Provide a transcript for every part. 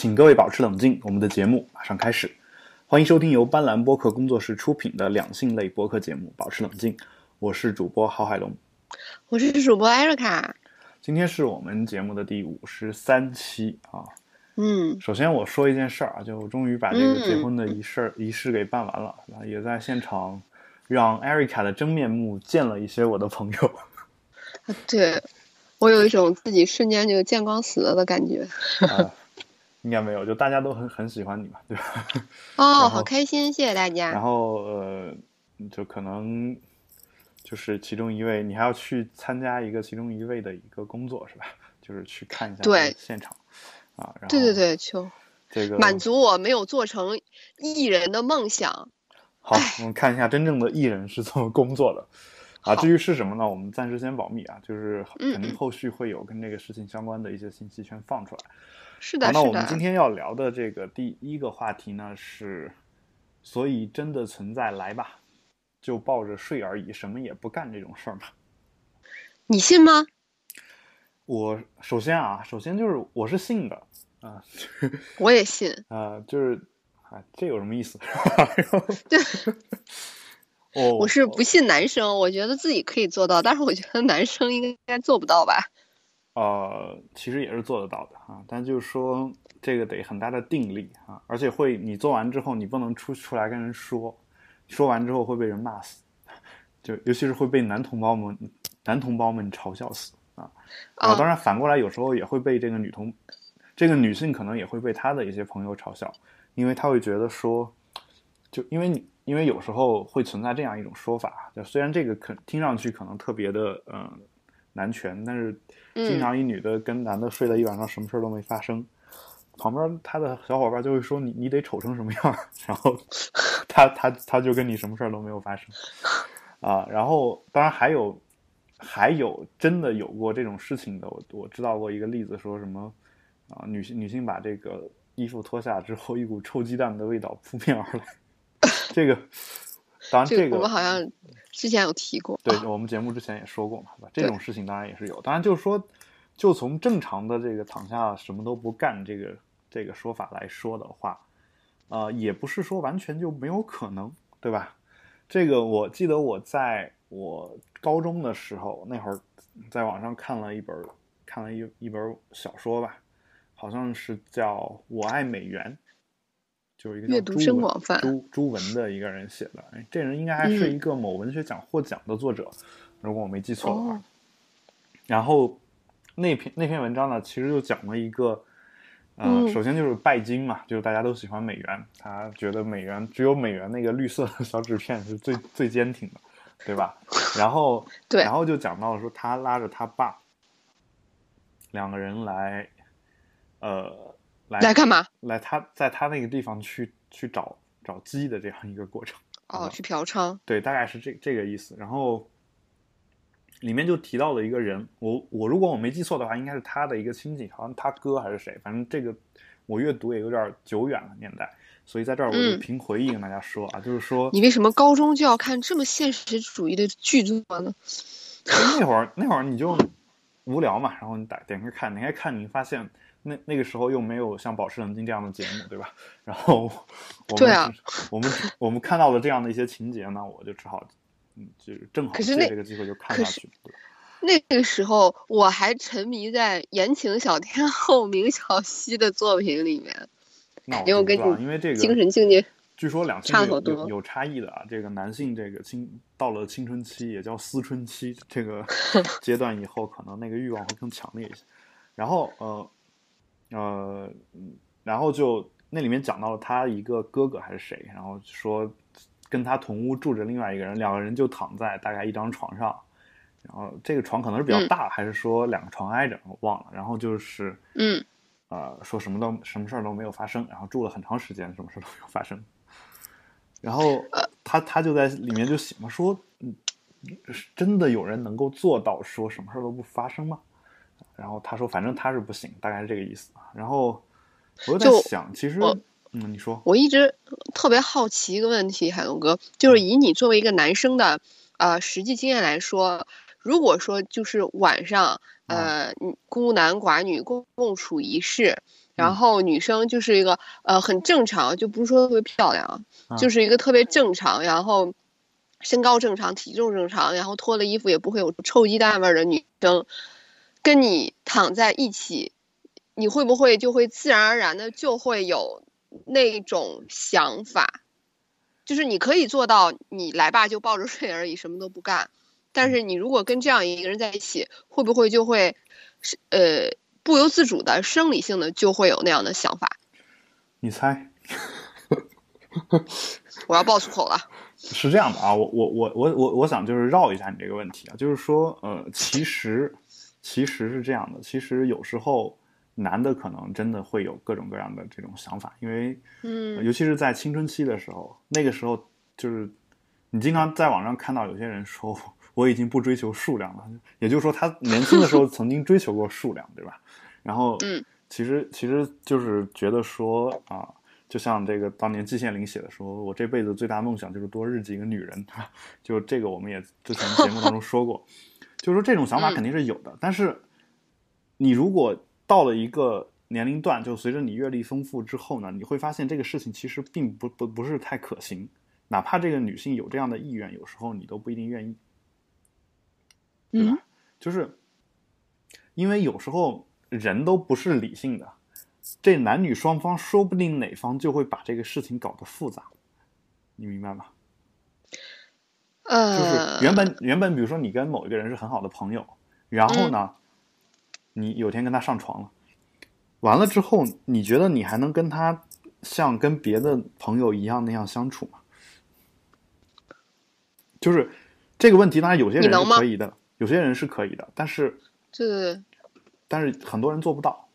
请各位保持冷静，我们的节目马上开始。欢迎收听由斑斓播客工作室出品的两性类播客节目《保持冷静》，我是主播郝海龙，我是主播艾瑞卡。今天是我们节目的第五十三期啊。嗯，首先我说一件事儿啊，就我终于把这个结婚的仪式、仪式给办完了，也在现场让艾瑞卡的真面目见了一些我的朋友。对，我有一种自己瞬间就见光死了的感觉。啊应该没有，就大家都很很喜欢你嘛，对吧？哦，好开心，谢谢大家。然后呃，就可能就是其中一位，你还要去参加一个其中一位的一个工作是吧？就是去看一下对现场啊。然后对对对，就这个满足我没有做成艺人的梦想。好，我们看一下真正的艺人是怎么工作的啊。至于是什么呢，我们暂时先保密啊，就是嗯肯定后续会有跟这个事情相关的一些信息全放出来。是的，好，那我们今。天要聊的这个第一个话题呢是，所以真的存在来吧，就抱着睡而已，什么也不干这种事儿嘛。你信吗？我首先啊，首先就是我是信的啊，我也信。啊，就是啊，这有什么意思？然后对，我我是不信男生，我觉得自己可以做到，但是我觉得男生应该做不到吧？呃，其实也是做得到的啊，但就是说这个得很大的定力啊，而且会你做完之后，你不能出出来跟人说，说完之后会被人骂死，就尤其是会被男同胞们男同胞们嘲笑死啊。啊，啊当然反过来有时候也会被这个女同这个女性可能也会被她的一些朋友嘲笑，因为她会觉得说，就因为你因为有时候会存在这样一种说法，就虽然这个可听上去可能特别的嗯、呃男权，但是经嗯常一女的跟男的睡了一晚上，什么事儿都没发生，旁边他的小伙伴就会说你你得丑成什么样，然后他他他就跟你什么事儿都没有发生。啊。然后当然还有还有真的有过这种事情的，我我知道过一个例子，说什么啊女性女性把这个衣服脱下之后，一股臭鸡蛋的味道扑面而来，这个当然这这个个我们好像之前有提过。对，我们节目之前也说过嘛，对吧？这种事情当然也是有，当然就是说，就从正常的这个躺下什么都不干这个这个说法来说的话，呃，也不是说完全就没有可能，对吧？这个我记得我在我高中的时候，那会儿在网上看了一本看了一一本小说吧，好像是叫《我爱美元》，就是一个叫阅读深朱文广泛朱朱文的一个人写的。哎，这人应该还是嗯一个某文学奖获奖的作者，如果我没记错的话。哦然后那篇那篇文章呢，其实就讲了一个，呃，嗯首先就是拜金嘛，就是大家都喜欢美元，他觉得美元只有美元那个绿色的小纸片是最最坚挺的，对吧？然后 对然后就讲到了说他拉着他爸两个人来，呃，来来干嘛？来他在他那个地方去去找找鸡的这样一个过程。哦，嗯去嫖娼。对，大概是这这个意思。然后里面就提到了一个人，我我如果我没记错的话，应该是他的一个亲戚，好像他哥还是谁，反正这个我阅读也有点久远了年代，所以在这儿我就嗯凭回忆跟大家说啊，就是说你为什么高中就要看这么现实主义的剧作呢？那会儿那会儿你就无聊嘛，然后你打点开看，点开看，你发现那那个时候又没有像《保持冷静》这样的节目，对吧？然后我们对啊我们我们看到了这样的一些情节呢，我就只好嗯，就是正好借这个机会就看下去，对那个时候我还沉迷在言情小天后明晓溪的作品里面，那我因为我跟你因为这个精神境界据说两性有有有差异的啊。这个男性这个青到了青春期，也叫思春期这个 阶段以后，可能那个欲望会更强烈一些。然后呃呃，嗯然后就那里面讲到了他一个哥哥还是谁，然后说跟他同屋住着另外一个人，两个人就躺在大概一张床上。然后这个床可能是比较嗯大，还是说两个床挨着，我忘了。然后就是嗯，呃，说什么都什么事儿都没有发生，然后住了很长时间，什么事都没有发生。然后他他就在里面就写嘛，说，嗯，是真的有人能够做到说什么事儿都不发生吗？然后他说，反正他是不行，大概是这个意思。然后我就在想，其实，嗯，你说，我一直特别好奇一个问题，海龙哥，就是以你作为一个男生的呃实际经验来说，如果说就是晚上呃你孤男寡女共共处一室，然后女生就是一个呃很正常，就不是说特别漂亮，啊就是一个特别正常，然后身高正常、体重正常，然后脱了衣服也不会有臭鸡蛋味儿的女生，跟你躺在一起，你会不会就会自然而然的就会有那种想法？就是你可以做到，你来吧就抱着睡而已，什么都不干。但是你如果跟这样一个人在一起，会不会就会是呃不由自主的生理性的就会有那样的想法？你猜我要爆粗口了。是这样的啊？我我我我我我想就是绕一下你这个问题啊，就是说呃，其实其实是这样的，其实有时候男的可能真的会有各种各样的这种想法，因为嗯尤其是在青春期的时候，那个时候就是你经常在网上看到有些人说我已经不追求数量了，也就是说他年轻的时候曾经追求过数量，对吧？然后嗯其实其实就是觉得说啊，就像这个当年季羡林写的说，我这辈子最大梦想就是多日几个女人？就这个我们也之前节目当中说过，就是说这种想法嗯肯定是有的，但是你如果到了一个年龄段，就随着你阅历丰富之后呢，你会发现这个事情其实并不不不是太可行，哪怕这个女性有这样的意愿，有时候你都不一定愿意。对吧？嗯就是因为有时候人都不是理性的，这男女双方说不定哪方就会把这个事情搞得复杂，你明白吗？就呃，是原本原本比如说你跟某一个人是很好的朋友，然后呢，你有天跟他上床了，完了之后，你觉得你还能跟他像跟别的朋友一样那样相处吗？就是这个问题，当然有些人是可以的，有些人是可以的，但是这但是很多人做不到，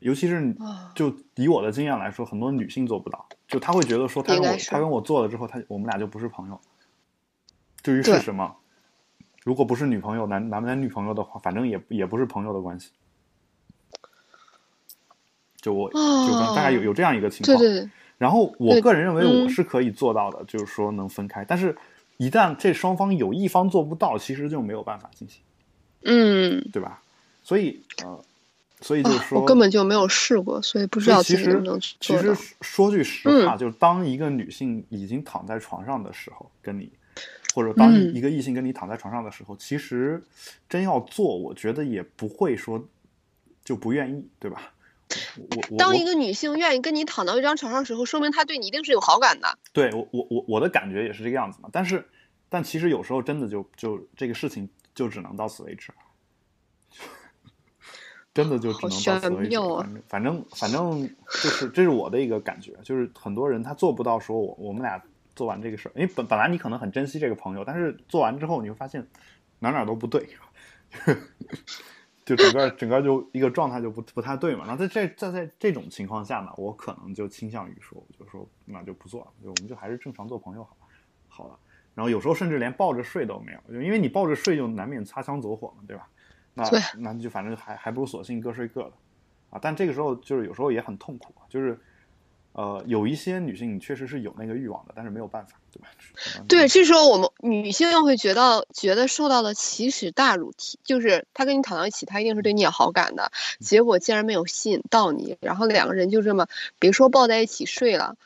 尤其是啊就以我的经验来说，很多女性做不到，就她会觉得说，她跟我她跟我做了之后，她我们俩就不是朋友。至于是什么，如果不是女朋友、男男男女朋友的话，反正也也不是朋友的关系。就我就哦大概有有这样一个情况，对对对，然后我个人认为我嗯是可以做到的，就是说能分开，但是一旦这双方有一方做不到，其实就没有办法进行，嗯，对吧？所以呃，所以就是啊说，我根本就没有试过，所以不知道其实能其实。说句实嗯话，就是当一个女性已经躺在床上的时候，跟你，或者当嗯一个异性跟你躺在床上的时候，其实真要做，我觉得也不会说就不愿意，对吧？我我我当一个女性愿意跟你躺到一张床上的时候，说明她对你一定是有好感的。对我我我我的感觉也是这个样子嘛。但是但其实有时候真的就就这个事情就只能到此为止。真的就只能到此为止。反正反正反正就是这是我的一个感觉，就是很多人他做不到说我我们俩做完这个事儿，因为本本来你可能很珍惜这个朋友，但是做完之后你会发现哪哪都不对，就整个整个就一个状态就不不太对嘛。然后在这在在这种情况下呢，我可能就倾向于说，我就说那就不做了，就我们就还是正常做朋友好了，好了。然后有时候甚至连抱着睡都没有，就因为你抱着睡就难免擦枪走火嘛，对吧？那那就反正还还不如索性各睡各的啊。但这个时候就是有时候也很痛苦，就是呃有一些女性确实是有那个欲望的，但是没有办法，对吧？对，这时候我们女性又会觉得觉得受到了奇耻大辱，提就是他跟你躺到一起，他一定是对你有好感的，结果竟然没有吸引到你，然后两个人就这么别说抱在一起睡了，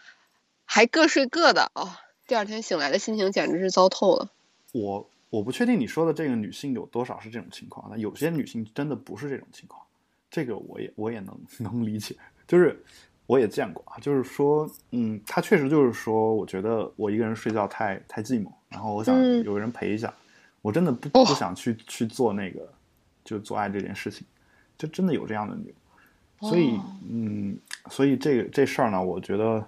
还各睡各的哦。第二天醒来的心情简直是糟透了。我我不确定你说的这个女性有多少是这种情况，那有些女性真的不是这种情况，这个我也我也能能理解，就是我也见过啊，就是说，嗯，她确实就是说，我觉得我一个人睡觉太太寂寞，然后我想嗯有个人陪一下，我真的不哦不想去去做那个就做爱这件事情，就真的有这样的女，所以哦嗯，所以这个这事儿呢，我觉得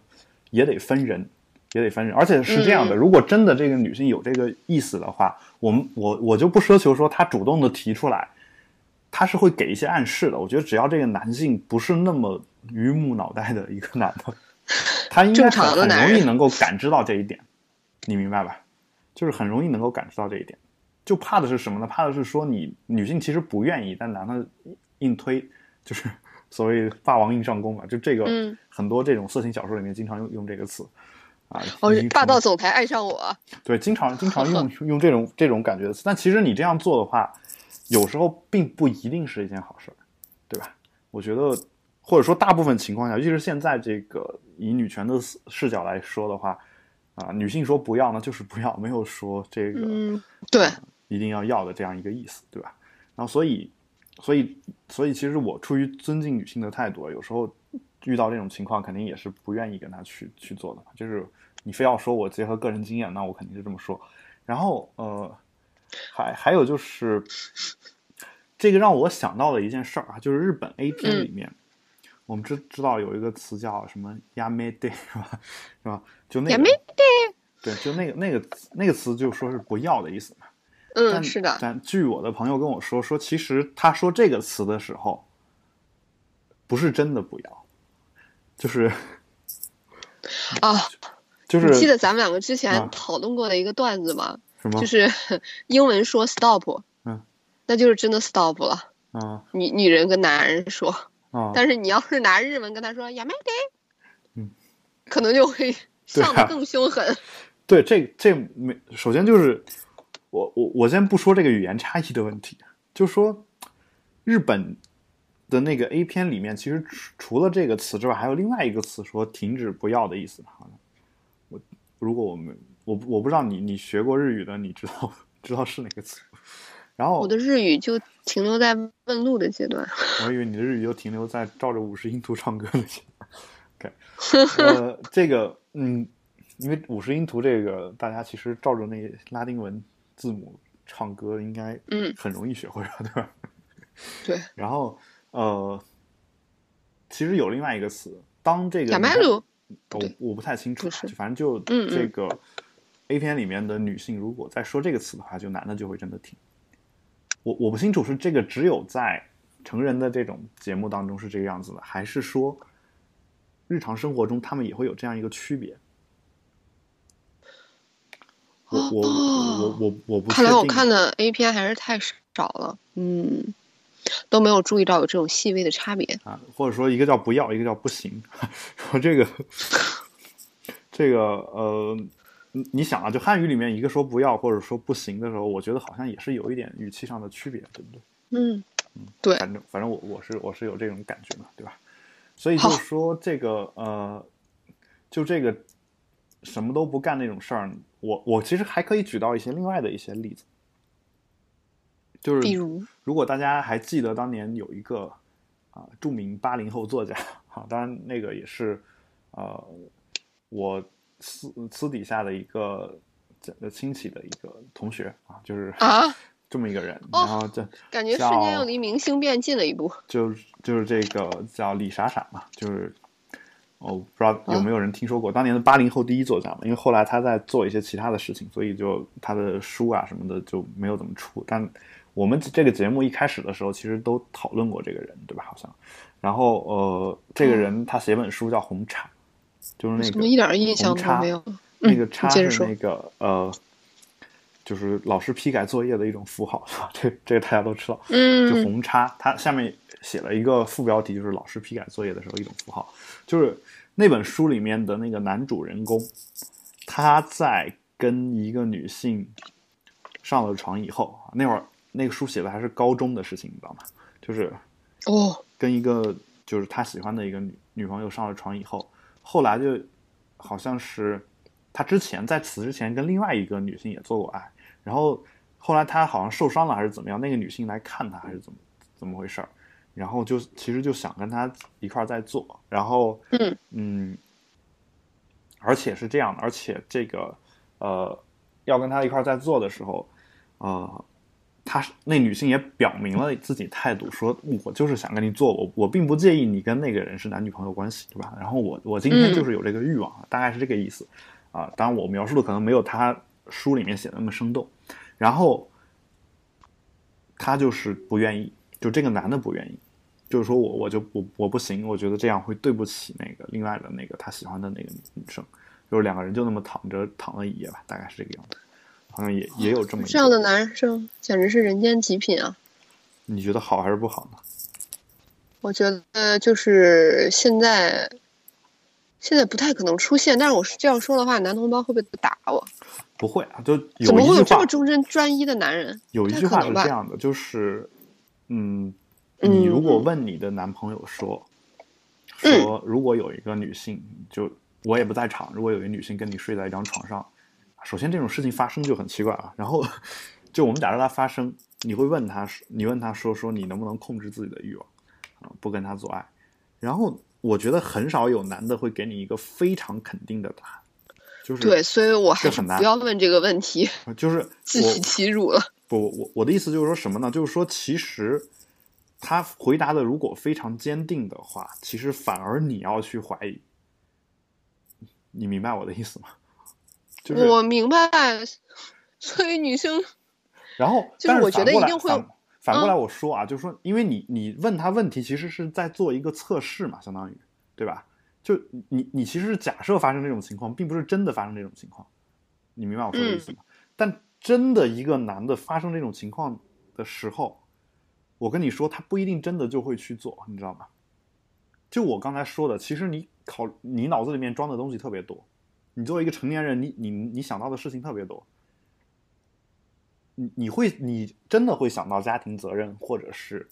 也得分人。也得分人，而且是这样的，嗯如果真的这个女性有这个意思的话，我们我我就不奢求说她主动的提出来，她是会给一些暗示的。我觉得只要这个男性不是那么榆木脑袋的一个男的，他应该很很容易能够感知到这一点，你明白吧？就是很容易能够感知到这一点。就怕的是什么呢？怕的是说你女性其实不愿意，但男的硬推，就是所谓霸王硬上弓嘛。就这个，嗯很多这种色情小说里面经常用用这个词。啊，哦霸道总裁爱上我，对，经常经常用 用这种这种感觉的词，但其实你这样做的话，有时候并不一定是一件好事儿，对吧？我觉得或者说大部分情况下，尤其是现在这个以女权的视视角来说的话，啊，女性说不要呢就是不要，没有说这个嗯，对，一定要要的这样一个意思，对吧？然后所以，所以，所以，其实我出于尊敬女性的态度，有时候遇到这种情况，肯定也是不愿意跟她去去做的。就是你非要说我结合个人经验，那我肯定是这么说。然后，呃，还还有就是，这个让我想到了一件事儿啊，就是日本 A 片里面，我们知知道有一个词叫什么 “yamete” 是吧？是吧？就那个 Yamete 对，就那个那个那个词，就说是不要的意思嘛。嗯，是的，但据我的朋友跟我说，说其实他说这个词的时候，不是真的不要，就是啊，就是你记得咱们两个之啊前讨论过的一个段子吗？什么？就是 英文说 stop，嗯，那就是真的 stop 了。啊女女人跟男人说，啊，但是你要是拿日文跟他说 yamete，嗯，可能就会 对啊上的更凶狠。对，这这没，首先就是我我我先不说这个语言差异的问题，就说日本的那个 A 片里面，其实除除了这个词之外，还有另外一个词说停止不要的意思。好像我如果我们我我不知道你你学过日语的，你知道 知道是哪个词？然后我的日语就停留在问路的阶段。我以为你的日语就停留在照着五十音图唱歌的阶段。OK，呃，这个嗯，因为五十音图这个，大家其实照着那拉丁文字母唱歌，应该嗯很容易学会了，对吧？对，然后呃，其实有另外一个词，当这个亚麦鲁，我我不太清楚反正就嗯嗯这个 A 片里面的女性，如果在说这个词的话，就男的就会真的听。我我不清楚是这个只有在成人的这种节目当中是这个样子的，还是说日常生活中他们也会有这样一个区别？我我我我我不看来我看的 A 片还是太少了，嗯，都没有注意到有这种细微的差别。啊，或者说一个叫不要，一个叫不行。说 这个，这个呃，你你想啊，就汉语里面一个说不要或者说不行的时候，我觉得好像也是有一点语气上的区别，对不对？嗯，对，反正反正我我是我是有这种感觉嘛，对吧？所以就是说这个呃，就这个什么都不干那种事儿，我我其实还可以举到一些另外的一些例子，就是比如如果大家还记得当年有一个啊、著名八零后作家 啊，当然那个也是呃我私私底下的一个这亲戚的一个同学啊，就是啊，这么一个人，哦然后这感觉瞬间又离明星变近了一步。就是就是这个叫李傻傻嘛，就是我不知道有没有人听说过、当年的八零后第一作家嘛，因为后来他在做一些其他的事情，所以就他的书啊什么的就没有怎么出。但我们这个节目一开始的时候，其实都讨论过这个人，对吧？好像。然后呃，这个人他写本书叫《红茶》，就是那个怎么一点印象都没有？那个叉是那个呃，就是老师批改作业的一种符号，这这个大家都知道。嗯就嗯，红叉，它下面写了一个副标题，就是老师批改作业的时候一种符号，就是那本书里面的那个男主人公，他在跟一个女性上了床以后，那会儿那个书写的还是高中的事情，你知道吗？就是哦，跟一个就是他喜欢的一个女女朋友上了床以后，后来就好像是他之前在此之前跟另外一个女性也做过爱，然后后来他好像受伤了还是怎么样，那个女性来看他还是怎么怎么回事儿，然后就其实就想跟他一块儿再做，然后嗯嗯，而且是这样的，而且这个呃要跟他一块儿在做的时候，呃。他是那女性也表明了自己态度，说我就是想跟你做，我我并不介意你跟那个人是男女朋友关系，对吧？然后我我今天就是有这个欲望，大概是这个意思啊。当然我描述的可能没有他书里面写的那么生动。然后他就是不愿意，就这个男的不愿意，就是说我我就我我不行，我觉得这样会对不起那个另外的那个他喜欢的那个女生，就是两个人就那么躺着躺了一夜吧，大概是这个样子。好像也也有这么一这样的男生简直是人间极品啊！你觉得好还是不好呢？我觉得就是现在，现在不太可能出现。但是我是这样说的话，男同胞会不会打我？不会啊，就有怎么会有这么忠贞专一的男人？有一句话是这样的，就是，嗯，嗯你如果问你的男朋友说，说如果有一个女性，就我也不在场，如果有一个女性跟你睡在一张床上，首先这种事情发生就很奇怪啊。然后 就我们假设它发生，你会问他，你问他说说你能不能控制自己的欲望啊，不跟他做爱。然后我觉得很少有男的会给你一个非常肯定的答案，就是对，所以我还是不要问这个问题，就是 自取其辱了。不，我我的意思就是说什么呢？就是说，其实他回答的如果非常坚定的话，其实反而你要去怀疑。你明白我的意思吗？就是，我明白，所以女生然后，但就是我觉反过来得一定会反反过嗯来我说啊，就是说，因为你你问他问题，其实是在做一个测试嘛，相当于对吧？就你你其实是假设发生这种情况，并不是真的发生这种情况，你明白我说的意思吗？但真的一个男的发生这种情况的时候，我跟你说，他不一定真的就会去做，你知道吗？就我刚才说的，其实你考你脑子里面装的东西特别多，你作为一个成年人，你你你想到的事情特别多，你你会你真的会想到家庭责任，或者是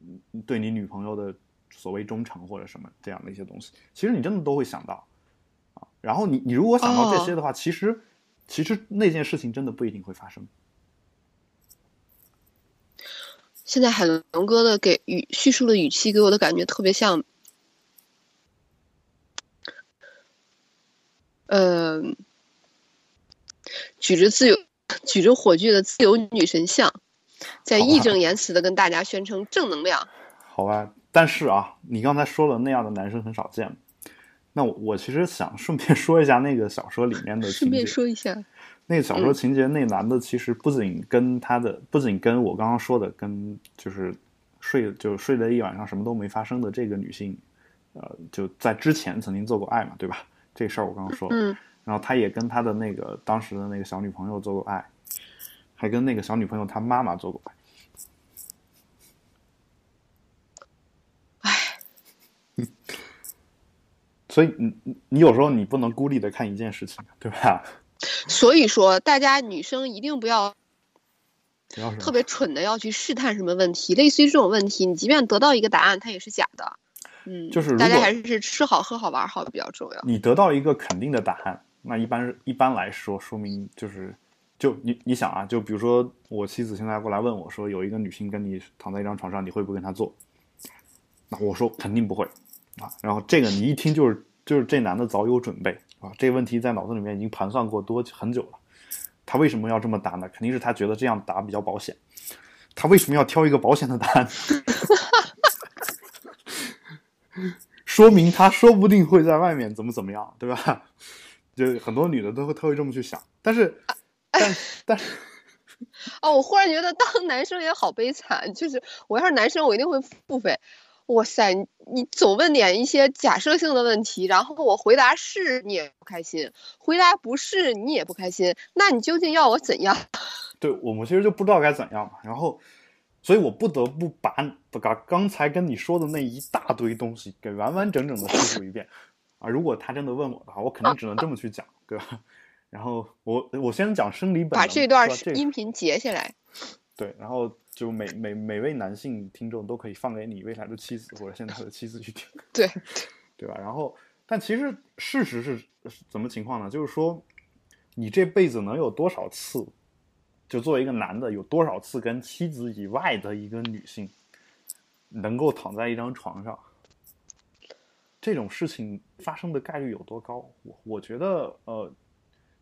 嗯对你女朋友的所谓忠诚或者什么这样的一些东西，其实你真的都会想到啊。然后你你如果想到这些的话，其实其实那件事情真的不一定会发生。现在海龙哥的给语叙述的语气给我的感觉特别像，呃，举着自由、举着火炬的自由女神像，在义正言辞的跟大家宣称正能量。好吧，但是啊，你刚才说了那样的男生很少见。那我我其实想顺便说一下那个小说里面的情节。顺便说一下，那个小说情节，那男的其实不仅跟他的，不仅跟我刚刚说的，跟就是睡就睡了一晚上什么都没发生的这个女性，呃，就在之前曾经做过爱嘛，对吧？这事儿我刚刚说了。嗯，然后他也跟他的那个当时的那个小女朋友做过爱，还跟那个小女朋友她妈妈做过爱。唉，所以你你你有时候你不能孤立的看一件事情，对吧？所以说大家女生一定不要不要特别蠢的要去试探什么问题，类似于这种问题，你即便得到一个答案，它也是假的。嗯，就是大家还是吃好喝好玩好比较重要。你得到一个肯定的答案，那一般一般来说，说明就是，就你你想啊，就比如说我妻子现在过来问我说，有一个女性跟你躺在一张床上，你会不会跟她做？那我说肯定不会啊。然后这个你一听就是就是这男的早有准备啊，这个问题在脑子里面已经盘算过多很久了。他为什么要这么答呢？肯定是他觉得这样答比较保险。他为什么要挑一个保险的答案？说明他说不定会在外面怎么怎么样，对吧？就很多女的都会都会这么去想，但是，但 但是，哦，我忽然觉得当男生也好悲惨，就是我要是男生，我一定会付费。哇塞，你你总问点一些假设性的问题，然后我回答是，你也不开心；回答不是，你也不开心。那你究竟要我怎样？对我们其实就不知道该怎样嘛。然后，所以我不得不把把刚才跟你说的那一大堆东西给完完整整的叙述一遍啊。如果他真的问我的话，我肯定只能这么去讲，对吧？然后我我先讲生理本能，把这段音频截下来。对，然后就每每每位男性听众都可以放给你未来的妻子或者现在的妻子去听，对，对吧？然后，但其实事实是是怎么情况呢？就是说，你这辈子能有多少次，就作为一个男的，有多少次跟妻子以外的一个女性能够躺在一张床上，这种事情发生的概率有多高？我我觉得，呃，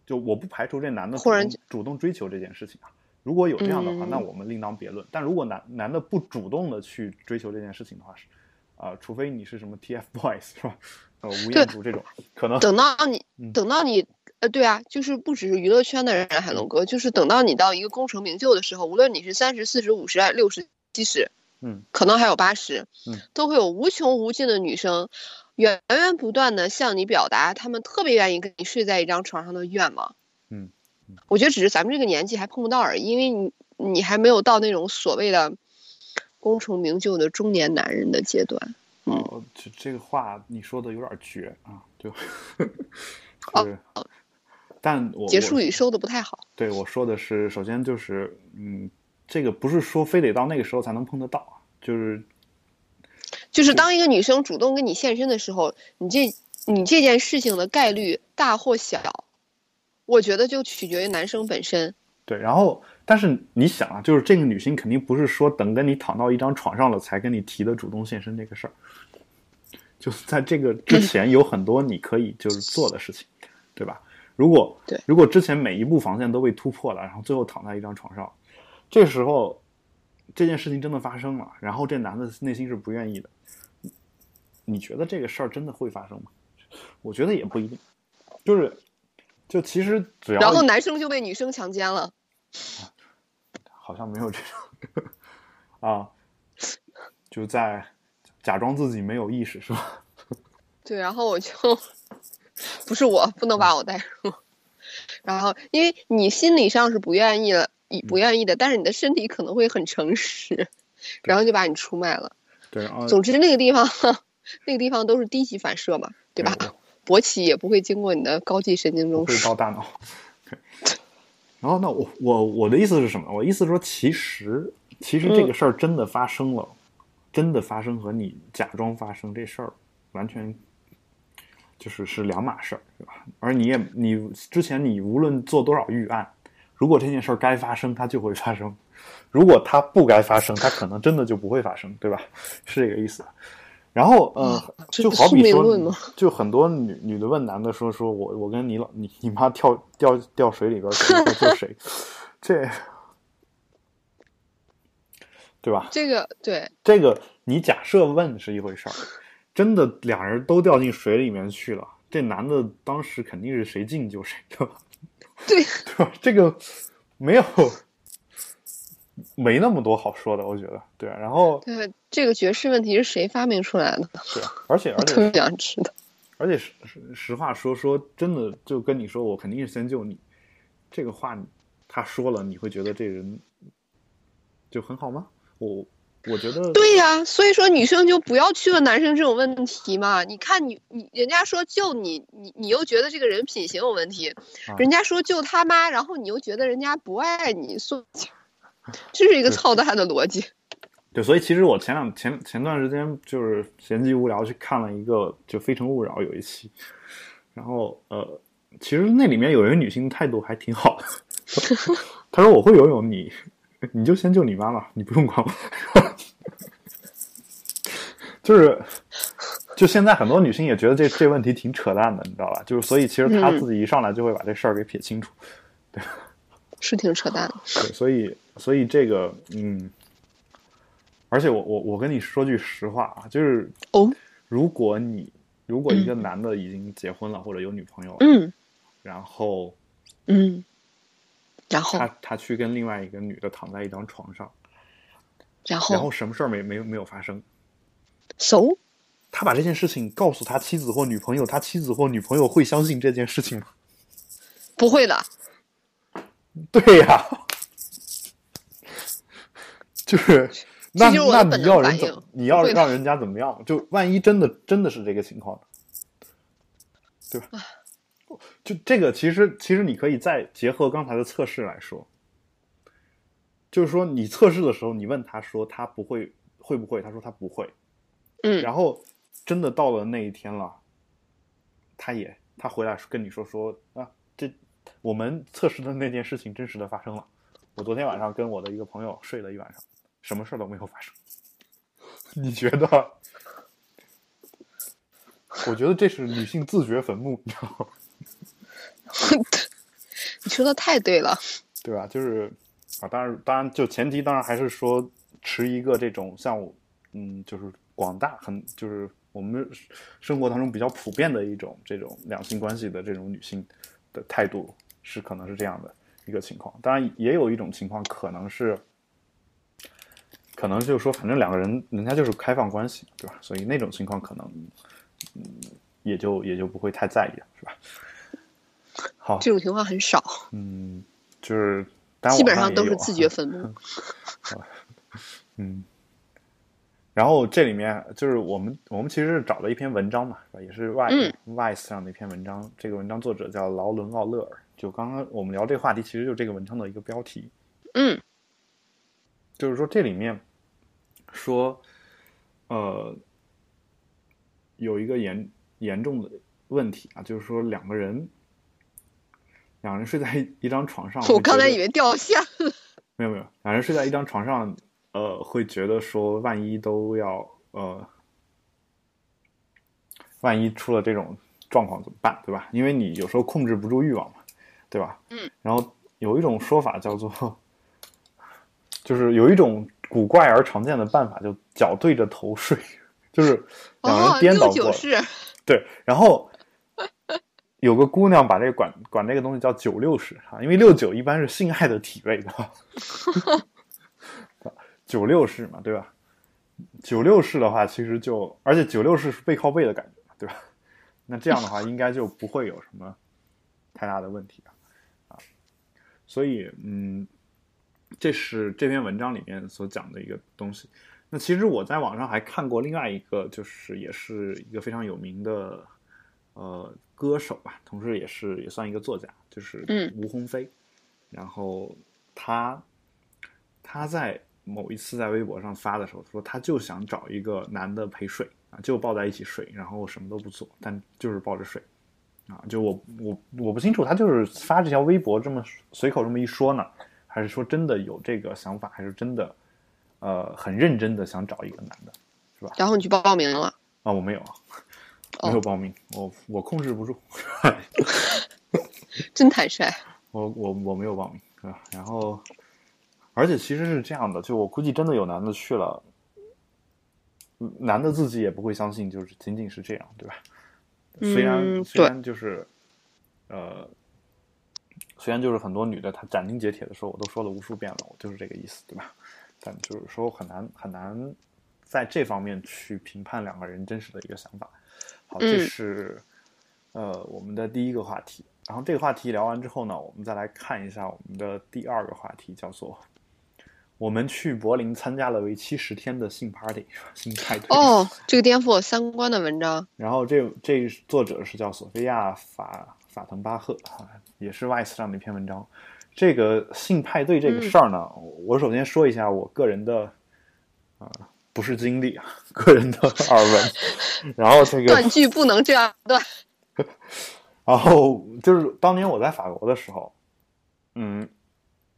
就我不排除这男的主动主动追求这件事情啊？如果有这样的话，嗯那我们另当别论。但如果男男的不主动的去追求这件事情的话，是啊、除非你是什么 TFBOYS 是吧？呃，吴彦祖这种可能等到你嗯等到你呃，对啊，就是不只是娱乐圈的人，海龙哥，就是等到你到一个功成名就的时候，无论你是三十、四十、五十、六十、七十，嗯，可能还有八十，嗯，都会有无穷无尽的女生源源不断的向你表达，他们特别愿意跟你睡在一张床上的愿望。嗯，我觉得只是咱们这个年纪还碰不到而已，因为你你还没有到那种所谓的功成名就的中年男人的阶段。哦，这这个话你说的有点绝啊，就 哦是，但我结束语收的不太好。对我说的是，首先就是，嗯，这个不是说非得到那个时候才能碰得到啊，就是就是当一个女生主动跟你现身的时候，你这你这件事情的概率大或小，我觉得就取决于男生本身。对，然后但是你想啊，就是这个女性肯定不是说等跟你躺到一张床上了才跟你提的主动现身这个事儿，就是在这个之 前有很多你可以就是做的事情，对吧？如果对如果之前每一步防线都被突破了，然后最后躺在一张床上，这时候这件事情真的发生了，然后这男的内心是不愿意的，你觉得这个事儿真的会发生吗？我觉得也不一定，就是就其实只要然后男生就被女生强奸了，好像没有这种啊，就在假装自己没有意识是吧？对，然后我就不是我不能把我带入，然后因为你心理上是不愿意了，你不愿意的，但是你的身体可能会很诚实，然后就把你出卖了。对，啊总之那个地方，那个地方都是低级反射嘛，对吧？勃起也不会经过你的高级神经中会到大脑。然后那我我我的意思是什么？我意思是说，其实其实这个事儿真的发生了，真的发生和你假装发生这事儿完全就是是两码事儿，对吧？而你也你之前你无论做多少预案，如果这件事儿该发生，它就会发生；如果它不该发生，它可能真的就不会发生，对吧？是这个意思。然后，呃，就好比说就很多女女的问男的说，说我我跟你老你你妈跳掉掉水里边儿，谁会救谁？这，对吧？这个对，这个你假设问是一回事儿，真的俩人都掉进水里面去了，这男的当时肯定是谁进就谁，的吧？对 对吧？这个没有没那么多好说的，我觉得对。然后对，这个爵士问题是谁发明出来的？对，而且而且我特别想知道。而且实实实话说说，真的就跟你说，我肯定是先救你，这个话他说了，你会觉得这人就很好吗？我我觉得对呀、所以说女生就不要去问男生这种问题嘛。你看你你人家说救你，你你又觉得这个人品行有问题，啊人家说救他妈，然后你又觉得人家不爱你，所以这是一个操蛋的逻辑。对，所以其实我前两前前段时间就是闲极无聊去看了一个就《非诚勿扰》有一期，然后呃，其实那里面有一个女性态度还挺好的，她说我会游泳，你你就先救你妈妈，你不用管我。就是，就现在很多女性也觉得这这问题挺扯淡的，你知道吧？就是所以其实她嗯自己一上来就会把这事儿给撇清楚。对 是挺扯淡的。对，所以所以这个嗯，而且我我我跟你说句实话啊，就是哦，如果你如果一个男的已经结婚了、或者有女朋友了，嗯然后嗯，然后他他去跟另外一个女的躺在一张床上，然后然后什么事儿没没有没有发生，so 他把这件事情告诉他妻子或女朋友，他妻子或女朋友会相信这件事情吗？不会的，对呀、就是那那你要人怎你要让人家怎么样？就万一真的真的是这个情况呢，对吧？就这个其实其实你可以再结合刚才的测试来说，就是说你测试的时候，你问他说他不会会不会，他说他不会，嗯然后真的到了那一天了，他也他回来跟你说说啊，这我们测试的那件事情真实的发生了。我昨天晚上跟我的一个朋友睡了一晚上，什么事儿都没有发生。你觉得？我觉得这是女性自掘坟墓，你知道吗？你说的太对了。对吧？就是啊，当然，当然，就前提当然还是说持一个这种像我，嗯，就是广大很就是我们生活当中比较普遍的一种这种两性关系的这种女性的态度是可能是这样的一个情况。当然，也有一种情况可能是，可能就是说，反正两个人人家就是开放关系，对吧？所以那种情况可能，嗯，也就也就不会太在意了，是吧？好，这种情况很少，嗯，就是基本上都是自掘坟墓。嗯，然后这里面就是我们我们其实是找了一篇文章嘛，是吧？也是 Vice、Vice 上的一篇文章。这个文章作者叫劳伦·奥勒尔。就刚刚我们聊这个话题，其实就是这个文章的一个标题，嗯就是说这里面说，呃，有一个严严重的问题啊，就是说两个人两人睡在一一张床上，我刚才以为掉线了。没有没有，两人睡在一张床上，呃，会觉得说万一都要呃，万一出了这种状况怎么办，对吧？因为你有时候控制不住欲望嘛，对吧？嗯。然后有一种说法叫做，就是有一种古怪而常见的办法，就脚对着头睡，就是两人哦，颠倒过对，然后有个姑娘把这个管管这个东西叫九六式啊，因为六九一般是性爱的体位，对吧？九六式嘛，对吧？九六式的话，其实就而且九六式是背靠背的感觉，对吧？那这样的话，应该就不会有什么太大的问题啊啊。所以，嗯，这是这篇文章里面所讲的一个东西。那其实我在网上还看过另外一个，就是也是一个非常有名的呃歌手吧，同时也是也算一个作家，就是嗯吴鸿飞。然后他他在某一次在微博上发的时候说，他就想找一个男的陪睡啊，就抱在一起睡，然后什么都不做，但就是抱着睡啊。就我我我不清楚，他就是发这条微博这么随口这么一说呢，还是说真的有这个想法，还是真的呃很认真的想找一个男的是吧然后你去报名了。啊？我没有啊，哦没有报名，我我控制不住。真坦率。我我我没有报名，对吧？然后，而且其实是这样的，就我估计真的有男的去了，嗯男的自己也不会相信，就是仅仅是这样，对吧？虽然、嗯虽然就是，呃，虽然就是很多女的她斩钉截铁的说，我都说了无数遍了，我就是这个意思，对吧？但就是说很难很难在这方面去评判两个人真实的一个想法。好，这嗯是、呃我们的第一个话题。然后这个话题聊完之后呢，我们再来看一下我们的第二个话题，叫做我们去柏林参加了为期十天的性 party 性派对。哦，这个颠覆我三观的文章。然后这这作者是叫索菲亚法法滕巴赫啊，也是 Vice 上的一篇文章。这个性派对这个事儿呢，我首先说一下我个人的啊、不是经历啊，个人的耳闻。然后这个断句不能这样断。然后就是当年我在法国的时候，嗯，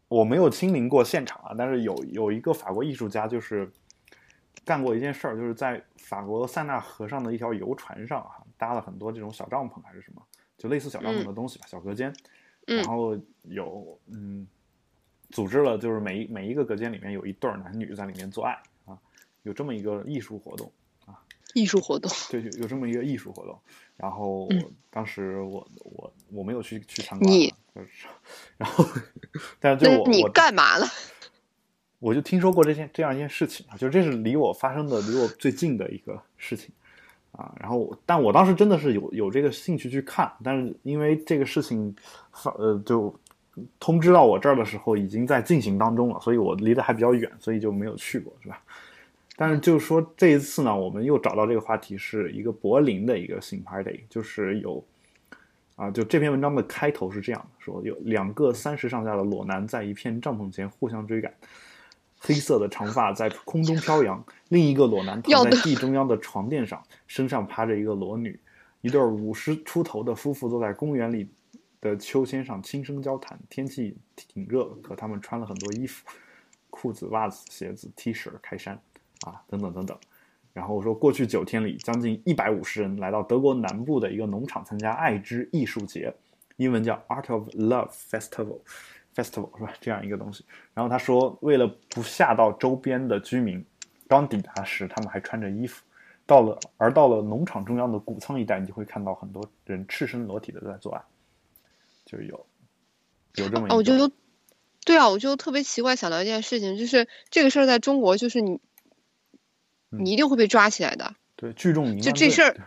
我没有亲临过现场啊，但是有有一个法国艺术家就是干过一件事儿，就是在法国塞纳河上的一条游船上啊，搭了很多这种小帐篷还是什么，就类似小帐篷的东西吧，小隔间，嗯然后有嗯，组织了就是每一每一个隔间里面有一对儿男女在里面做爱啊，有这么一个艺术活动啊。艺术活动。对，有有这么一个艺术活动，然后嗯当时我我我没有去去参观然后，但是就我你干嘛了？我就听说过这件这样一件事情啊，就这是离我发生的离我最近的一个事情啊，然后但我当时真的是有有这个兴趣去看，但是因为这个事情发呃就通知到我这儿的时候已经在进行当中了，所以我离得还比较远，所以就没有去过，是吧？但是就是说这一次呢，我们又找到这个话题是一个柏林的一个性 party，就是有啊，就这篇文章的开头是这样，说有两个三十上下的裸男在一片帐篷前互相追赶，黑色的长发在空中飘扬，另一个裸男躺在地中央的床垫上，身上趴着一个裸女，一对五十出头的夫妇坐在公园里的秋千上轻声交谈，天气挺热，可他们穿了很多衣服，裤子、袜子、鞋子、T 恤、开衫。啊，等等等等。然后说，过去九天里，将近一百五十人来到德国南部的一个农场参加爱之艺术节，英文叫 Art of Love Festival，Festival 是吧？这样一个东西。然后他说，为了不吓到周边的居民，刚抵达时他们还穿着衣服。到了，而到了农场中央的谷仓一带，你就会看到很多人赤身裸体的在做爱，就有有这么一个。哦，我就对啊，我就特别奇怪，想到一件事情，就是这个事儿在中国，就是你嗯你一定会被抓起来的。对聚众淫乱就这事儿对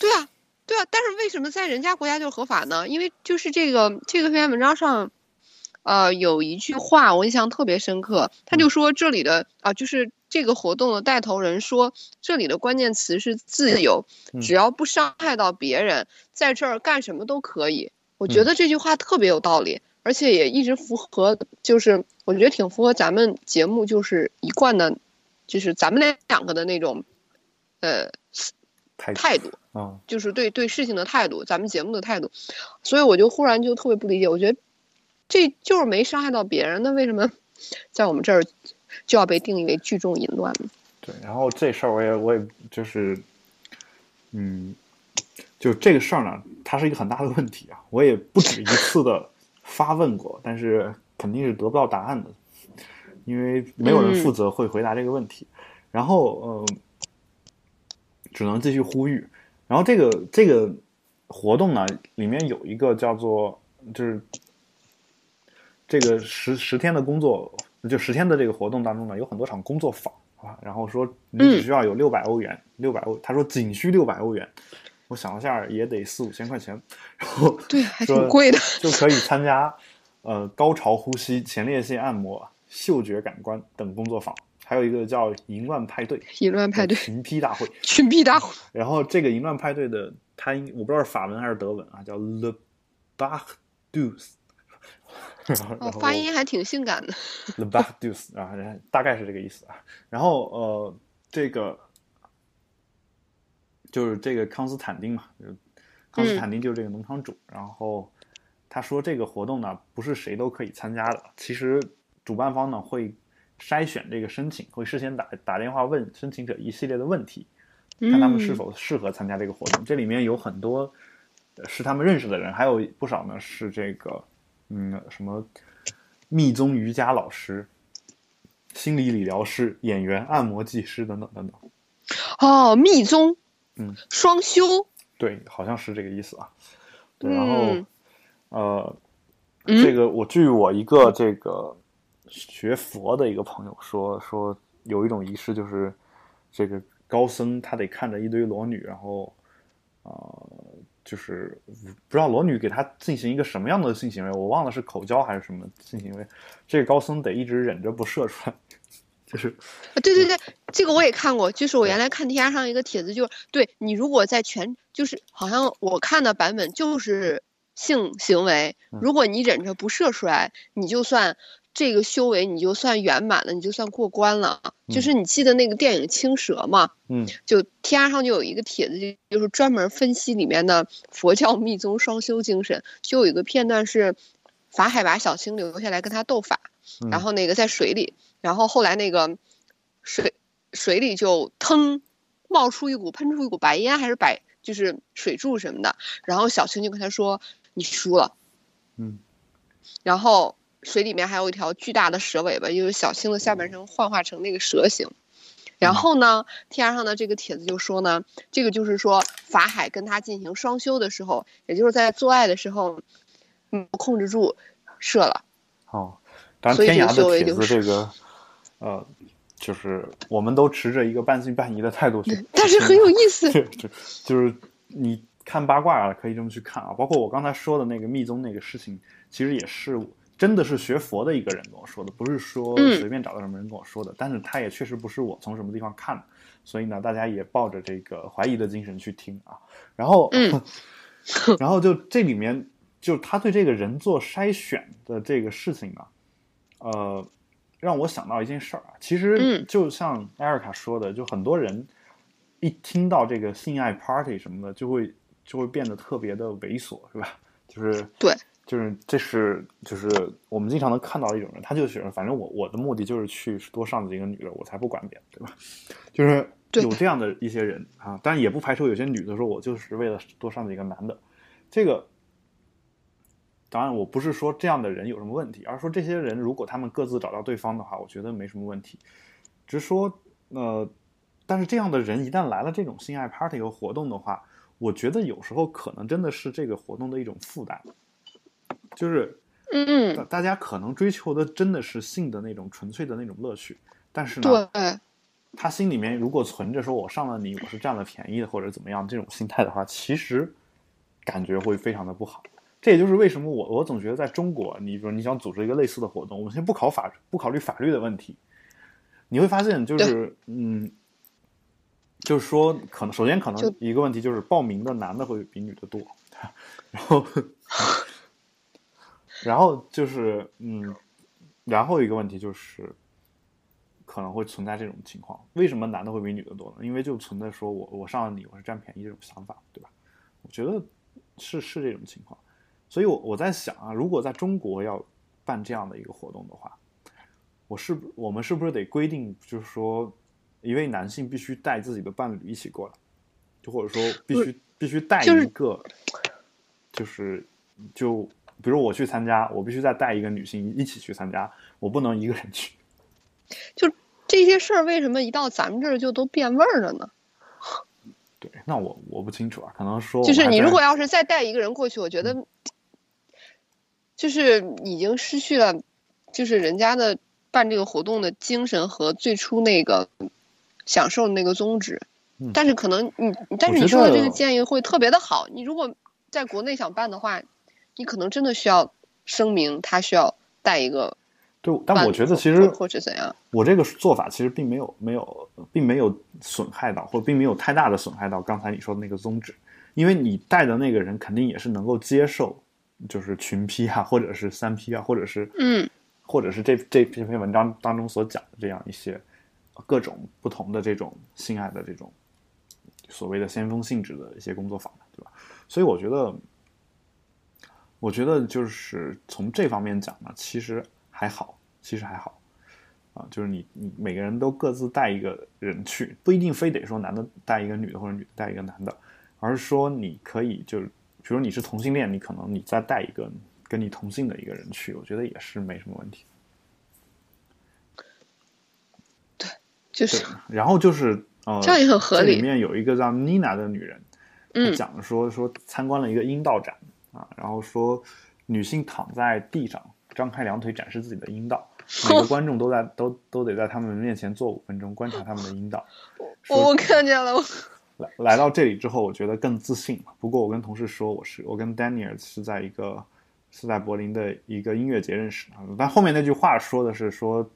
对啊，对啊，但是为什么在人家国家就是合法呢？因为就是这个这个篇文章上，呃，有一句话我印象特别深刻，他就说这里的啊、就是这个活动的带头人说，这里的关键词是自由，嗯只要不伤害到别人，在这儿干什么都可以。我嗯觉得这句话特别有道理，而且也一直符合，就是我觉得挺符合咱们节目就是一贯的，就是咱们两个的那种，呃，态态度，嗯就是对对事情的态度，咱们节目的态度，所以我就忽然就特别不理解，我觉得这就是没伤害到别人，那为什么在我们这儿就要被定义为聚众淫乱呢？对，然后这事儿我也我也就是，嗯，就这个事儿呢，它是一个很大的问题啊，我也不止一次的发问过，但是肯定是得不到答案的，因为没有人负责会回答这个问题，然后呃，只能继续呼吁，然后这个这个活动呢，里面有一个叫做就是这个十十天的工作，就十天的这个活动当中呢，有很多场工作坊啊，然后说你只需要有六百欧元，六百欧，他说仅需六百欧元，我想了下也得四五千块钱，然后对，还挺贵的。就可以参加呃高潮呼吸、前列腺按摩、嗅觉感官等工作坊，还有一个叫淫乱派对 淫乱派对、群批大会，群批大会，然后这个淫乱派对的，它应我不知道是法文还是德文啊，叫 Le Bach Dus，然 后哦，然后发音还挺性感的。Le Bach Dus 啊，大概是这个意思啊。然后呃，这个就是这个康斯坦丁嘛，就是康斯坦丁就是这个农场主。然后他说这个活动呢，不是谁都可以参加的。其实主办方呢会筛选这个申请，会事先打打电话问申请者一系列的问题，看他们是否适合参加这个活动。这里面有很多呃是他们认识的人，还有不少呢是这个嗯什么密宗瑜伽老师、心理理疗师、演员、按摩技师等等等等。哦，密宗，嗯，双修，对，好像是这个意思啊。对，然后、嗯呃，嗯这个我据我一个这个学佛的一个朋友说，说有一种仪式就是这个高僧他得看着一堆裸女，然后呃，就是不知道裸女给他进行一个什么样的性行为，我忘了是口交还是什么性行为，这个高僧得一直忍着不射出来，就是啊，对对对，这个我也看过，就是我原来看天涯上一个帖子，就是对你如果在全，就是好像我看的版本就是性行为，嗯如果你忍着不射出来，你就算这个修为你就算圆满了，你就算过关了。就是你记得那个电影《青蛇》吗？嗯。就天涯上就有一个帖子，就就是专门分析里面的佛教密宗双修精神，就有一个片段是法海把小青留下来跟他斗法，嗯然后那个在水里，然后后来那个水水里就腾冒出一股喷出一股白烟，还是白就是水柱什么的，然后小青就跟他说你输了，嗯。然后水里面还有一条巨大的蛇尾巴，因为小青的下半身幻化成那个蛇形。然后呢，T R 上的这个帖子就说呢，这个就是说法海跟他进行双修的时候，也就是在做爱的时候，嗯，控制住射了。哦，天涯的帖子这个呃，就是我们都持着一个半信半疑的态度去，但是很有意思。对，就就是你看八卦啊，可以这么去看啊。包括我刚才说的那个密宗那个事情，其实也是真的是学佛的一个人跟我说的，不是说嗯随便找到什么人跟我说的。但是他也确实不是我从什么地方看的，所以呢，大家也抱着这个怀疑的精神去听啊。然后，嗯 然后就这里面，就他对这个人做筛选的这个事情呢，呃，让我想到一件事儿啊。其实嗯就像艾瑞卡说的，就很多人一听到这个性爱 party 什么的，就会就会变得特别的猥琐，是吧？就是对，就是这是就是我们经常能看到的一种人，他就觉得反正我我的目的就是去多上几个女的，我才不管别的，对吧？就是有这样的一些人啊，当然也不排除有些女的说我就是为了多上几个男的，这个当然我不是说这样的人有什么问题，而是说这些人如果他们各自找到对方的话，我觉得没什么问题，只是说呃，但是这样的人一旦来了这种性爱 party 和活动的话，我觉得有时候可能真的是这个活动的一种负担，就是嗯。大，大家可能追求的真的是性的那种纯粹的那种乐趣，但是呢，对，他心里面如果存着说我上了你，我是占了便宜的或者怎么样这种心态的话，其实感觉会非常的不好。这也就是为什么我我总觉得在中国，你比如你想组织一个类似的活动，我们先不考法不考虑法律的问题，你会发现就是嗯，就是说可能首先可能一个问题就是报名的男的会比女的多，然后然后就是嗯，然后一个问题就是，可能会存在这种情况。为什么男的会比女的多呢？因为就存在说我我上了你，我是占便宜这种想法，对吧？我觉得是是这种情况。所以我我在想啊，如果在中国要办这样的一个活动的话，我是不我们是不是得规定，就是说一位男性必须带自己的伴侣一起过来，就或者说必须必须带一个，就是就比如我去参加，我必须再带一个女性一起去参加，我不能一个人去。就这些事儿为什么一到咱们这儿就都变味儿了呢？对，那我我不清楚啊，可能说就是你如果要是再带一个人过去，我觉得就是已经失去了，就是人家的办这个活动的精神和最初那个享受的那个宗旨。嗯但是可能你，但是你说的这个建议会特别的好。你如果在国内想办的话，你可能真的需要声明他需要带一个对，但我觉得其实或或者怎样。我这个做法其实并没有没有并没有损害到，或者并没有太大的损害到刚才你说的那个宗旨，因为你带的那个人肯定也是能够接受，就是群批啊，或者是三批啊，或者是嗯，或者是这这这篇文章当中所讲的这样一些各种不同的这种性爱的这种所谓的先锋性质的一些工作坊，对吧？所以我觉得，我觉得就是从这方面讲呢，其实还好，其实还好啊，就是你你每个人都各自带一个人去，不一定非得说男的带一个女的或者女的带一个男的，而是说你可以就是，比如你是同性恋，你可能你再带一个跟你同性的一个人去，我觉得也是没什么问题。对就是，然后就是呃，这样也很合理里面有一个叫妮娜的女人，她嗯讲说说参观了一个阴道展啊，然后说女性躺在地上，张开两腿展示自己的阴道，每个观众都在都都得在他们面前坐五分钟，观察他们的阴道。我我看见了，我 来来到这里之后，我觉得更自信了。不过我跟同事说，我是我跟 Daniel 是在一个是在柏林的一个音乐节认识的，但后面那句话说的是说，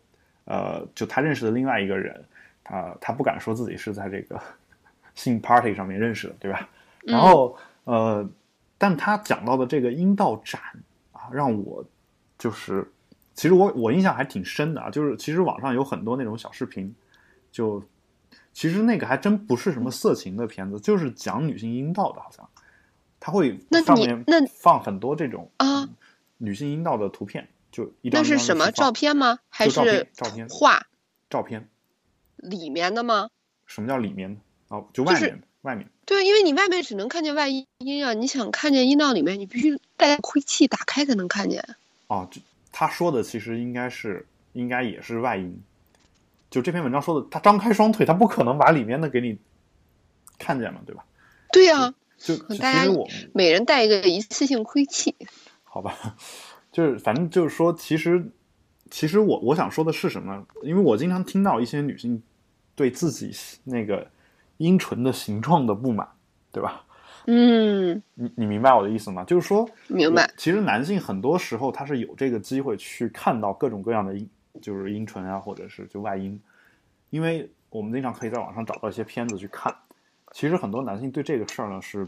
呃，就他认识的另外一个人，他他不敢说自己是在这个 性 party 上面认识的，对吧？然后呃，但他讲到的这个阴道展啊，让我就是，其实我我印象还挺深的啊，就是其实网上有很多那种小视频，就其实那个还真不是什么色情的片子，就是讲女性阴道的，好像他会上面那放很多这种啊嗯女性阴道的图片，就一张那是什么照片吗？还是照片画照片？里面的吗？什么叫里面的？哦，就外就是面的外面。对，因为你外面只能看见外阴啊，你想看见阴道里面，你必须带窥器打开才能看见。哦，这他说的其实应该是应该也是外阴，就这篇文章说的，他张开双腿，他不可能把里面的给你看见嘛，对吧？对呀、就其大家实我每人带一个一次性窥器。好吧，就是反正就是说，其实其实我我想说的是什么？因为我经常听到一些女性对自己那个阴唇的形状的不满，对吧？嗯，你你明白我的意思吗？就是说，明白。其实男性很多时候他是有这个机会去看到各种各样的阴，就是阴唇啊，或者是就外阴，因为我们经常可以在网上找到一些片子去看。其实很多男性对这个事儿呢是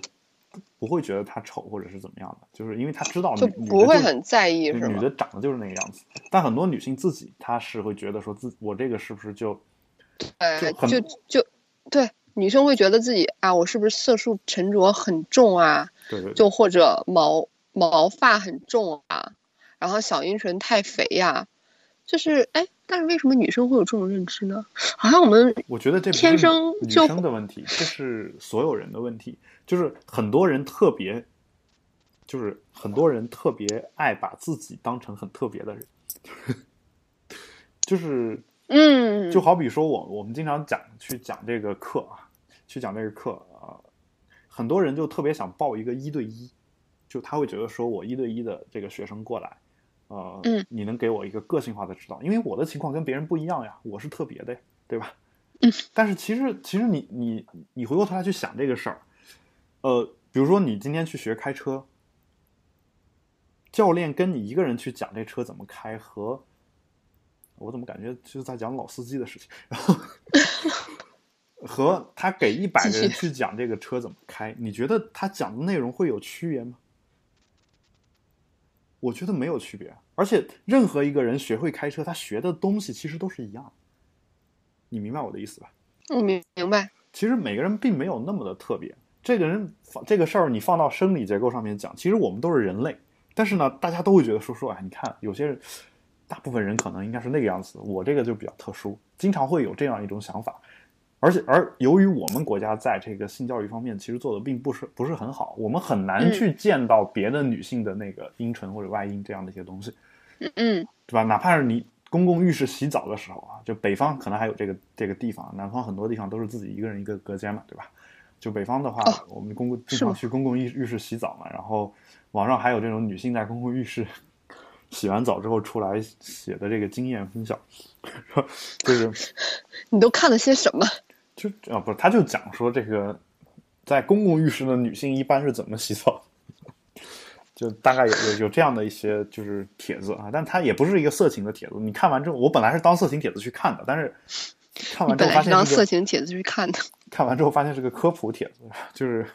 不不会觉得他丑或者是怎么样的，就是因为他知道就不会很在意，是女？的长得就是那个样子。但很多女性自己她是会觉得说自我这个是不是就呃就，就就对，女生会觉得自己啊，我是不是色素沉着很重啊？对对对就或者毛毛发很重啊，然后小阴唇太肥呀、就是哎，但是为什么女生会有这种认知呢？好像我们我觉得这天生就女生的问题，这是所有人的问题。就是很多人特别，就是很多人特别爱把自己当成很特别的人，就是嗯，就好比说我我们经常讲去讲这个课啊，去讲这个课啊、很多人就特别想报一个一对一，就他会觉得说我一对一的这个学生过来，呃，嗯你能给我一个个性化的指导，因为我的情况跟别人不一样呀，我是特别的呀，对吧？嗯，但是其实其实你你你回过头来去想这个事儿，呃，比如说你今天去学开车，教练跟你一个人去讲这车怎么开和。我怎么感觉就是在讲老司机的事情？然后 和他给一百个人去讲这个车怎么开，你觉得他讲的内容会有区别吗？我觉得没有区别，而且任何一个人学会开车，他学的东西其实都是一样的。你明白我的意思吧？我明明白。其实每个人并没有那么的特别。这个人放这个事儿，你放到生理结构上面讲，其实我们都是人类。但是呢，大家都会觉得说说，哎，你看有些人，大部分人可能应该是那个样子，我这个就比较特殊，经常会有这样一种想法。而且，而由于我们国家在这个性教育方面其实做的并不是不是很好，我们很难去见到别的女性的那个阴唇或者外阴这样的一些东西，嗯，对吧？哪怕是你公共浴室洗澡的时候啊，就北方可能还有这个这个地方，南方很多地方都是自己一个人一个隔间嘛，对吧？就北方的话，我们公共经常去公共浴浴室洗澡嘛，然后网上还有这种女性在公共浴室洗完澡之后出来写的这个经验分享，就是你都看了些什么？就啊，不是，他就讲说这个在公共浴室的女性一般是怎么洗澡，就大概有有有这样的一些就是帖子啊，但它也不是一个色情的帖子。你看完之后，我本来是当色情帖子去看的，但是看完之后发现当色情帖子去看的。看完之后发现是个科普帖子，就是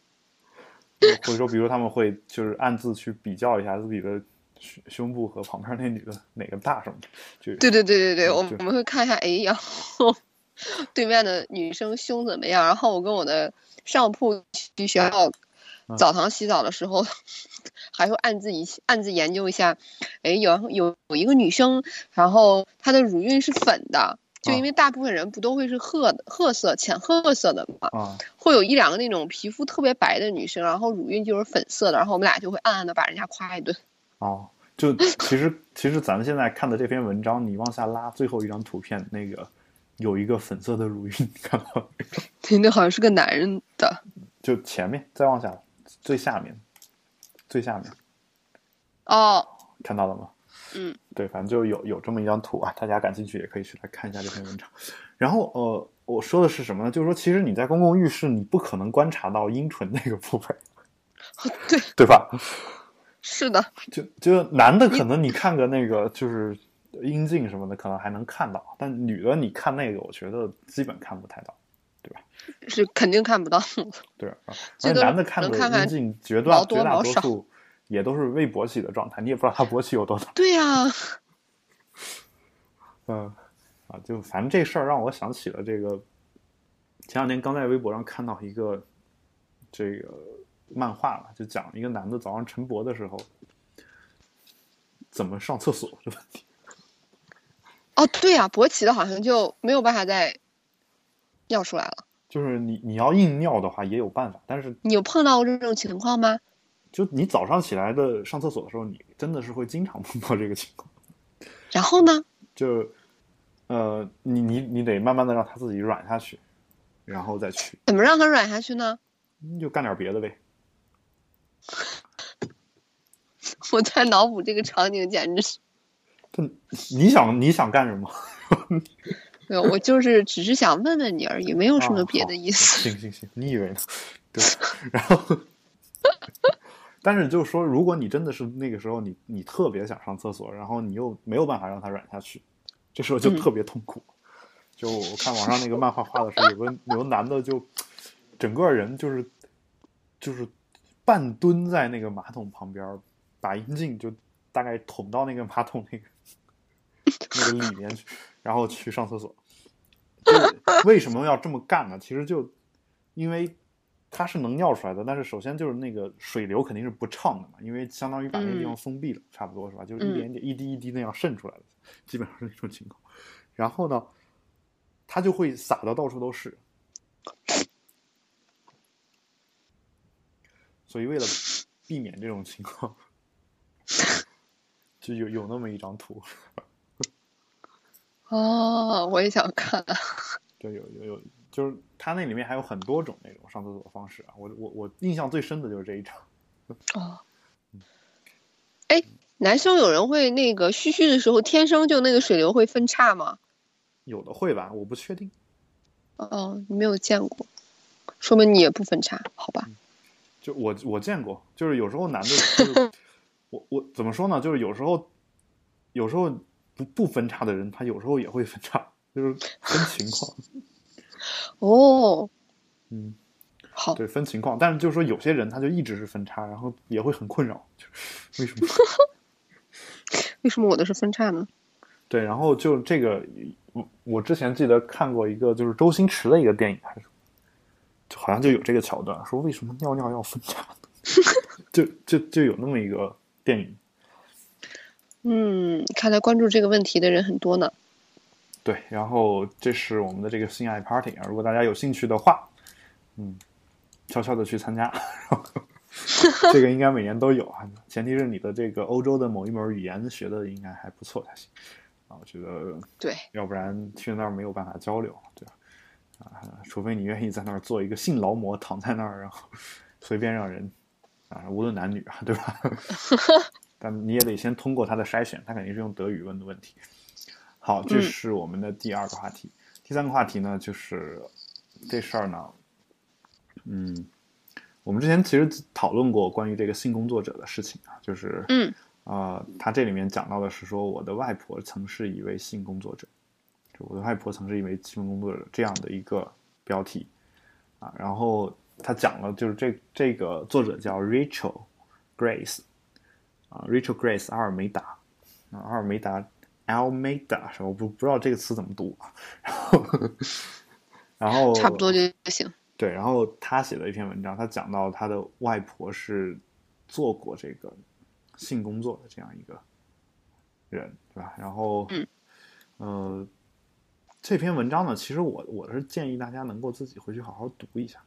或者说，比如他们会就是暗自去比较一下自己的胸胸部和旁边那女的哪个大什么的。就对对对对对，我们我们会看一下，哎，然后 对面的女生胸怎么样？然后我跟我的上铺去学校澡堂洗澡的时候，还会暗自一暗自研究一下，哎，有有有一个女生，然后她的乳晕是粉的。就因为大部分人不都会是褐的褐色浅褐色的嘛，啊，会有一两个那种皮肤特别白的女生，然后乳晕就是粉色的，然后我们俩就会暗暗的把人家夸一顿。哦，就其实其实咱们现在看的这篇文章，你往下拉最后一张图片，那个有一个粉色的乳晕，看到没有？对，那好像是个男人的。就前面再往下，最下面，最下面。哦，看到了吗？嗯，对，反正就有有这么一张图啊，大家感兴趣也可以去来看一下这篇文章。然后呃，我说的是什么呢？就是说，其实你在公共浴室，你不可能观察到阴唇那个部分，对 对吧？是的，就就男的可能你看个那个就是阴茎什么的，可能还能看到，但女的你看那个，我觉得基本看不太到，对吧？是肯定看不到。对啊，而男的看的阴茎绝大绝大多数。也都是未勃起的状态，你也不知道他勃起有多大。对 呀，嗯，啊，就反正这事儿让我想起了这个，前两天刚在微博上看到一个这个漫画嘛，就讲一个男的早上晨勃的时候怎么上厕所的问题。哦，对呀，勃起的好像就没有办法再尿出来了。就是你你要硬尿的话也有办法，但是你有碰到过这种情况吗？就你早上起来的上厕所的时候，你真的是会经常碰到这个情况。然后呢？就，呃，你你你得慢慢的让他自己软下去，然后再去。怎么让他软下去呢？你就干点别的呗。我在脑补这个场景，简直是。你想你想干什么？没有，我就是只是想问问你而已，没有什么别的意思。行行行，你以为呢？对，然后。但是就是说，如果你真的是那个时候，你你特别想上厕所，然后你又没有办法让它软下去，这时候就特别痛苦。就我看网上那个漫画画的时候，有个有个男的就整个人就是就是半蹲在那个马桶旁边，把阴茎就大概捅到那个马桶那个 那个里面去，然后去上厕所。为什么要这么干呢？其实就因为。它是能尿出来的，但是首先就是那个水流肯定是不畅的嘛，因为相当于把那个地方封闭了，差不多是吧？就是一点点、一滴一滴那样渗出来的，基本上是那种情况。然后呢，它就会洒的到处都是。所以为了避免这种情况，就有有那么一张图。哦，我也想看。对，有有有。就是它那里面还有很多种那种上厕所的方式啊，我我我印象最深的就是这一张。哦，哎，男生有人会那个嘘嘘的时候，天生就那个水流会分叉吗？有的会吧，我不确定。哦，你没有见过，说明你也不分叉，好吧？就我我见过，就是有时候男的，我我怎么说呢？就是有时候有时候不不分叉的人，他有时候也会分叉，就是分情况。哦，嗯，好，对，分情况，但是就是说有些人他就一直是分叉，然后也会很困扰，就 为什么？为什么我的是分叉呢？对，然后就这个，我我之前记得看过一个，就是周星驰的一个电影，还是就好像就有这个桥段，说为什么尿尿要分叉呢？就就就有那么一个电影。嗯，看来关注这个问题的人很多呢。对，然后这是我们的这个性爱 party 啊，如果大家有兴趣的话，嗯，悄悄的去参加。这个应该每年都有啊，前提是你的这个欧洲的某一门语言学的应该还不错才行啊。我觉得对，要不然去那儿没有办法交流，对吧？啊，除非你愿意在那儿做一个性劳模，躺在那儿，然后随便让人啊，无论男女啊，对吧？但你也得先通过他的筛选，他肯定是用德语问的问题。好，这是我们的第二个话题。第三个话题呢，就是这事儿呢，嗯。我们之前其实讨论过关于这个性工作者的事情啊，就是，嗯，呃，他这里面讲到的是说，我的外婆曾是一位性工作者，就我的外婆曾是一位性工作者这样的一个标题，啊，然后他讲了，就是这这个作者叫 Rachel Grace，啊，Rachel Grace 阿尔梅达，啊，阿尔梅达 Almeida 是吧？我不不知道这个词怎么读啊，然后，然后差不多就行。对，然后他写了一篇文章，他讲到他的外婆是做过这个性工作的这样一个人，对吧？然后，嗯，呃，这篇文章呢，其实我我是建议大家能够自己回去好好读一下，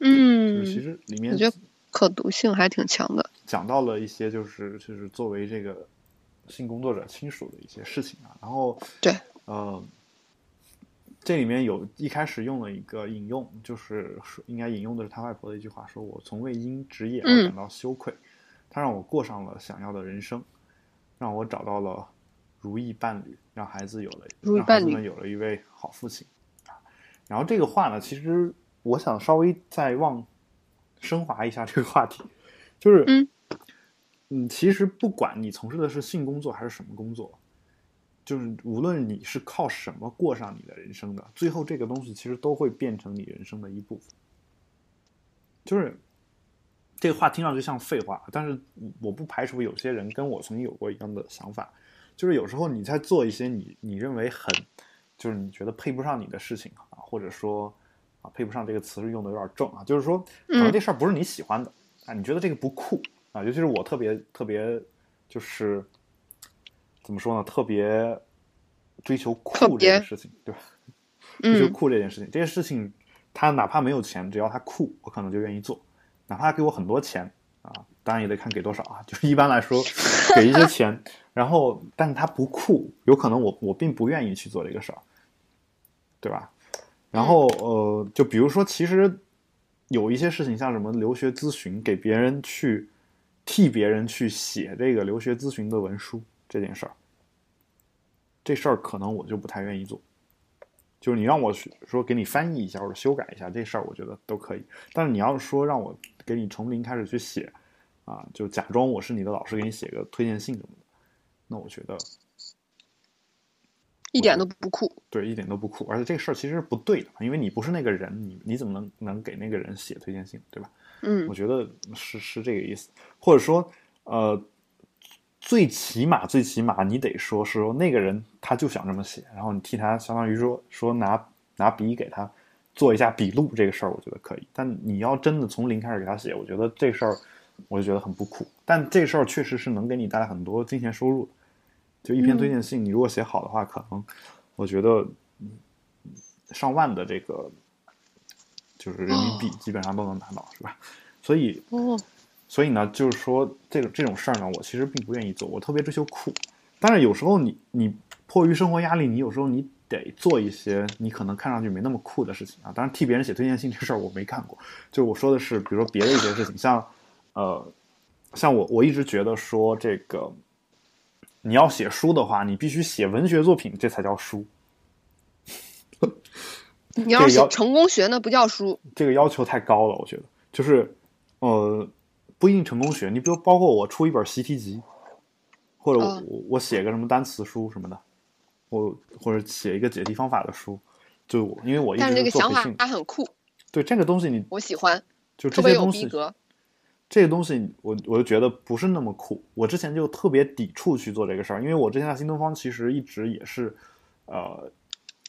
嗯，其实里面我觉得可读性还挺强的，讲到了一些就是就是作为这个性工作者亲属的一些事情啊，然后对，呃。这里面有一开始用了一个引用，就是说应该引用的是他外婆的一句话，说我从未因职业而感到羞愧，他让我过上了想要的人生，让我找到了如意伴侣，让孩子有了让孩子们有了一位好父亲啊。然后这个话呢，其实我想稍微再往升华一下这个话题，就是嗯嗯，其实不管你从事的是性工作还是什么工作。就是无论你是靠什么过上你的人生的，最后这个东西其实都会变成你人生的一部分。就是这个话听上去像废话，但是我不排除有些人跟我曾经有过一样的想法。就是有时候你在做一些你你认为很，就是你觉得配不上你的事情啊，或者说啊配不上这个词是用的有点重啊，就是说可能这事儿不是你喜欢的啊，你觉得这个不酷啊，尤其是我特别特别就是。怎么说呢？特别追求酷这件事情，对吧？追求酷这件事情，这件事情，他哪怕没有钱，只要他酷，我可能就愿意做。哪怕他给我很多钱啊，当然也得看给多少啊。就是一般来说，给一些钱，然后，但是他不酷，有可能我我并不愿意去做这个事儿，对吧？然后呃，就比如说，其实有一些事情，像什么留学咨询，给别人去替别人去写这个留学咨询的文书。这件事儿，这事儿可能我就不太愿意做。就是你让我说给你翻译一下或者修改一下这事儿，我觉得都可以。但是你要说让我给你从零开始去写，啊，就假装我是你的老师给你写个推荐信什么的，那我觉得一点都不酷。对，一点都不酷。而且这个事儿其实是不对的，因为你不是那个人，你你怎么能能给那个人写推荐信，对吧？嗯，我觉得是是这个意思，或者说呃。最起码，最起码，你得说是说那个人他就想这么写，然后你替他相当于说说拿拿笔给他做一下笔录，这个事儿我觉得可以。但你要真的从零开始给他写，我觉得这事儿我就觉得很不酷。但这事儿确实是能给你带来很多金钱收入的。就一篇推荐信，你如果写好的话，可能我觉得上万的这个就是人民币基本上都能拿到，是吧？所以。所以呢，就是说这个这种事儿呢，我其实并不愿意做。我特别追求酷，但是有时候你你迫于生活压力，你有时候你得做一些你可能看上去没那么酷的事情啊。当然，替别人写推荐信这事儿我没干过。就我说的是，比如说别的一些事情，像呃，像我我一直觉得说这个你要写书的话，你必须写文学作品，这才叫书。你要写成功学，那不叫书。这个要求太高了，我觉得就是呃。不一定成功学，你比如包括我出一本习题集，或者我我写个什么单词书什么的，我或者写一个解题方法的书，就因为我一直做这个想法它很酷，对这个东西你我喜欢，就这些东西，这个东西我我就觉得不是那么酷。我之前就特别抵触去做这个事儿，因为我之前在新东方其实一直也是，呃，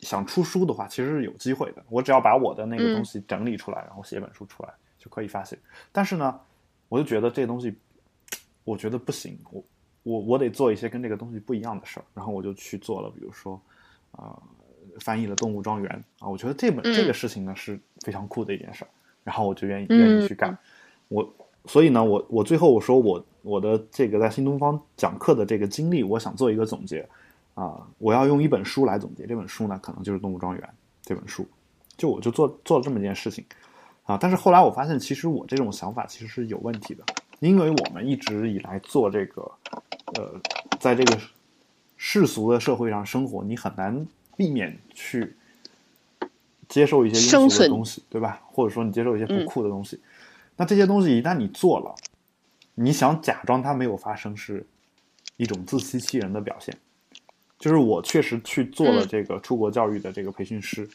想出书的话其实是有机会的。我只要把我的那个东西整理出来，然后写本书出来就可以发行。但是呢，我就觉得这东西，我觉得不行，我我我得做一些跟这个东西不一样的事儿。然后我就去做了，比如说，啊。翻译了《动物庄园》啊，我觉得这本这个事情呢是非常酷的一件事儿，然后我就愿意愿意去干。我所以呢，我我最后我说我我的这个在新东方讲课的这个经历，我想做一个总结啊，我要用一本书来总结。这本书呢，可能就是《动物庄园》这本书。就我就做做了这么一件事情啊，但是后来我发现，其实我这种想法其实是有问题的，因为我们一直以来做这个呃，在这个世俗的社会上生活，你很难。避免去接受一些庸俗的东西，对吧？或者说你接受一些不酷的东西，那这些东西一旦你做了，你想假装它没有发生，是一种自欺欺人的表现。就是我确实去做了这个出国教育的这个培训师，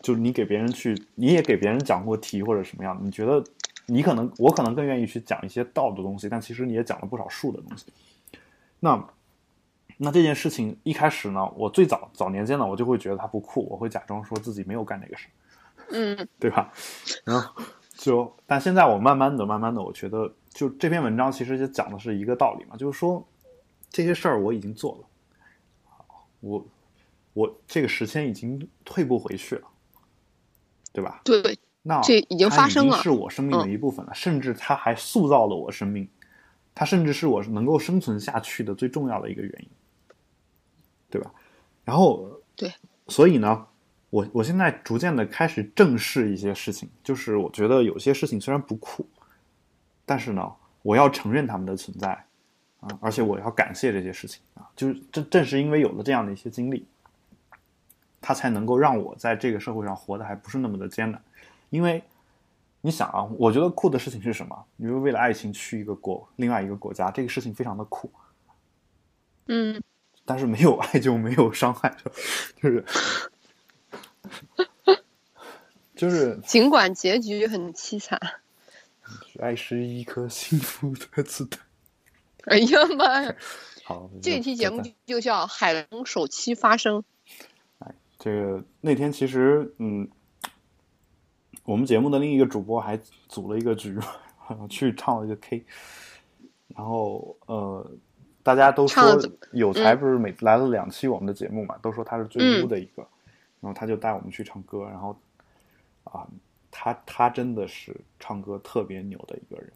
就是你给别人去，你也给别人讲过题或者什么样的，你觉得你可能我可能更愿意去讲一些道的东西，但其实你也讲了不少术的东西。那。那这件事情一开始呢，我最早早年间呢，我就会觉得它不酷，我会假装说自己没有干这个事，嗯，对吧？然后就，但现在我慢慢的、慢慢的，我觉得就这篇文章其实就讲的是一个道理嘛，就是说这些事儿我已经做了，我我这个时间已经退不回去了，对吧？对，那这已经发生了，是我生命的一部分了，甚至它还塑造了我生命，它甚至是我能够生存下去的最重要的一个原因。对吧？然后对，所以呢，我我现在逐渐的开始正视一些事情，就是我觉得有些事情虽然不酷，但是呢，我要承认他们的存在啊，而且我要感谢这些事情啊，就是正正是因为有了这样的一些经历，它才能够让我在这个社会上活得还不是那么的艰难。因为你想啊，我觉得酷的事情是什么？因为为了爱情去一个国另外一个国家，这个事情非常的酷。嗯。但是没有爱就没有伤害，就是，就是。尽管结局很凄惨，爱是一颗幸福的子弹。哎呀妈呀！好，这期节目就叫《海龙首期发生》。哎，这个那天其实，嗯，我们节目的另一个主播还组了一个局，去唱了一个 K，然后呃。大家都说有才不是每次来了两期我们的节目嘛，都说他是最污的一个，然后他就带我们去唱歌，然后啊，他他真的是唱歌特别牛的一个人，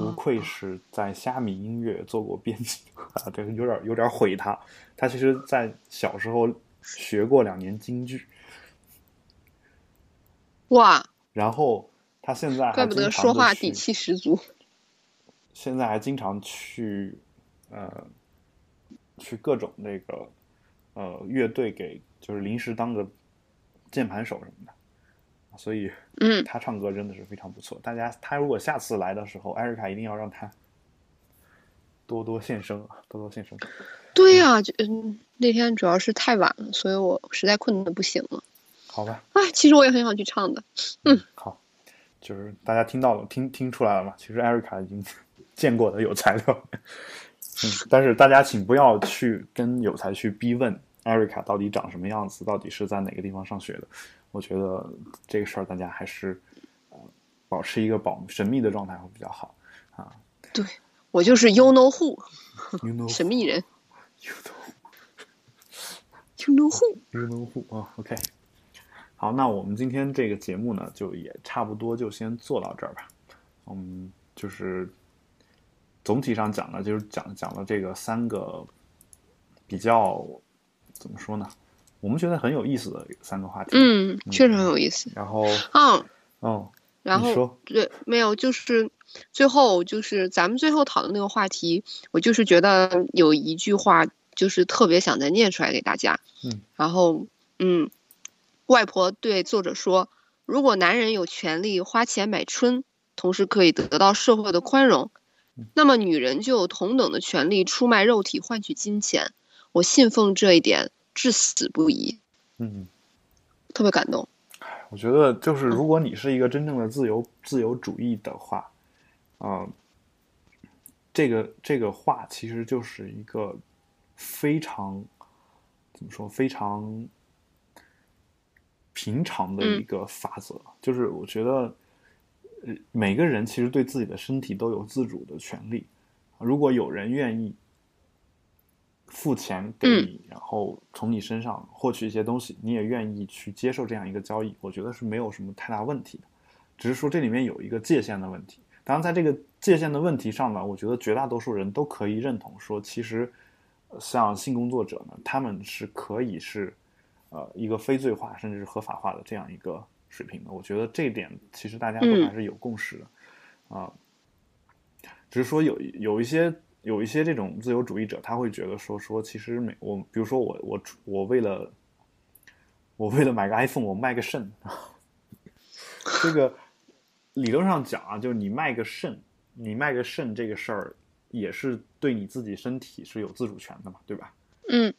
不愧是在虾米音乐做过编辑 啊，对，有点有点毁他。他其实，在小时候学过两年京剧，哇，然后他现在怪不得说话底气十足。现在还经常去，呃，去各种那个，呃，乐队给就是临时当个键盘手什么的，所以，嗯，他唱歌真的是非常不错。大家，他如果下次来的时候，艾瑞卡一定要让他多多献声啊，多多献声。对呀，就嗯，那天主要是太晚了，所以我实在困的不行了。好吧。哎，其实我也很想去唱的。嗯，好，就是大家听到了，听听出来了嘛？其实艾瑞卡已经。见过的有材料，嗯，但是大家请不要去跟有才去逼问艾瑞卡到底长什么样子，到底是在哪个地方上学的。我觉得这个事儿大家还是呃保持一个保神秘的状态会比较好啊。对我就是 You know who，神秘人。You know who，You know who 啊，OK。好，那我们今天这个节目呢，就也差不多就先做到这儿吧。嗯，就是。总体上讲呢，就是讲讲了这个三个比较怎么说呢？我们觉得很有意思的三个话题。嗯，确实很有意思。然后，嗯，哦，然后对，没有，就是最后就是咱们最后讨论那个话题，我就是觉得有一句话就是特别想再念出来给大家。嗯，然后，嗯，外婆对作者说：“如果男人有权利花钱买春，同时可以得到社会的宽容。”那么，女人就有同等的权利出卖肉体换取金钱。我信奉这一点，至死不移。嗯，特别感动。我觉得就是如果你是一个真正的自由自由主义的话，啊、这个这个话其实就是一个非常怎么说非常平常的一个法则，就是我觉得呃每个人其实对自己的身体都有自主的权利。如果有人愿意付钱给你，然后从你身上获取一些东西，你也愿意去接受这样一个交易，我觉得是没有什么太大问题的。只是说这里面有一个界限的问题。当然，在这个界限的问题上呢，我觉得绝大多数人都可以认同说，其实呃像性工作者呢，他们是可以是呃一个非罪化甚至是合法化的这样一个水平的。我觉得这一点其实大家都嗯还是有共识的啊、只是说有有一些有一些这种自由主义者，他会觉得说说其实每我比如说我我我为了我为了买个 iPhone，我卖个肾，这个理论上讲啊，就是你卖个肾，你卖个肾这个事儿也是对你自己身体是有自主权的嘛，对吧？嗯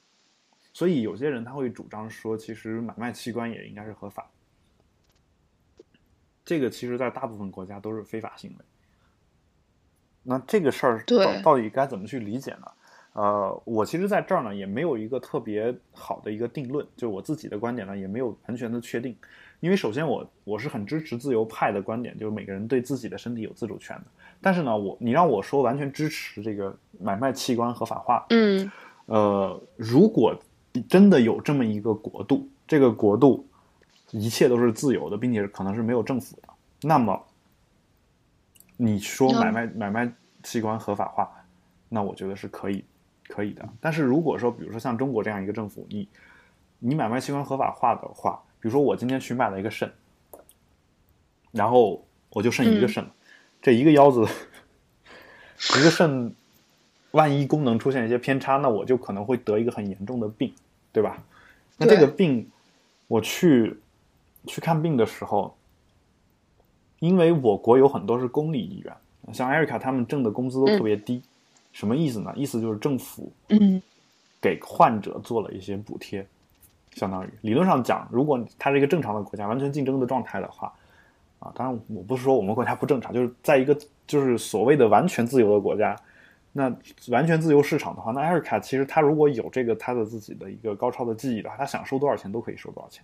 所以有些人他会主张说，其实买卖器官也应该是合法。这个其实，在大部分国家都是非法行为。那这个事儿到到底该怎么去理解呢？呃，我其实在这儿呢也没有一个特别好的一个定论，就我自己的观点呢也没有完全的确定。因为首先我我是很支持自由派的观点，就是每个人对自己的身体有自主权的。但是呢，我你让我说完全支持这个买卖器官合法化，嗯呃，如果真的有这么一个国度，这个国度一切都是自由的，并且可能是没有政府的，那么你说买卖买卖器官合法化，那我觉得是可以可以的。但是如果说，比如说像中国这样一个政府，你你买卖器官合法化的话，比如说我今天去买了一个肾，然后我就剩一个肾了，这一个腰子，一个肾，万一功能出现一些偏差，那我就可能会得一个很严重的病，对吧？那这个病，我去去看病的时候，因为我国有很多是公立医院，像艾瑞卡他们挣的工资都特别低，什么意思呢？意思就是政府嗯。给患者做了一些补贴，相当于理论上讲，如果它是一个正常的国家，完全竞争的状态的话，啊，当然我不是说我们国家不正常，就是在一个就是所谓的完全自由的国家，那完全自由市场的话，那艾瑞卡其实他如果有这个他的自己的一个高超的技艺的话，他想收多少钱都可以收多少钱，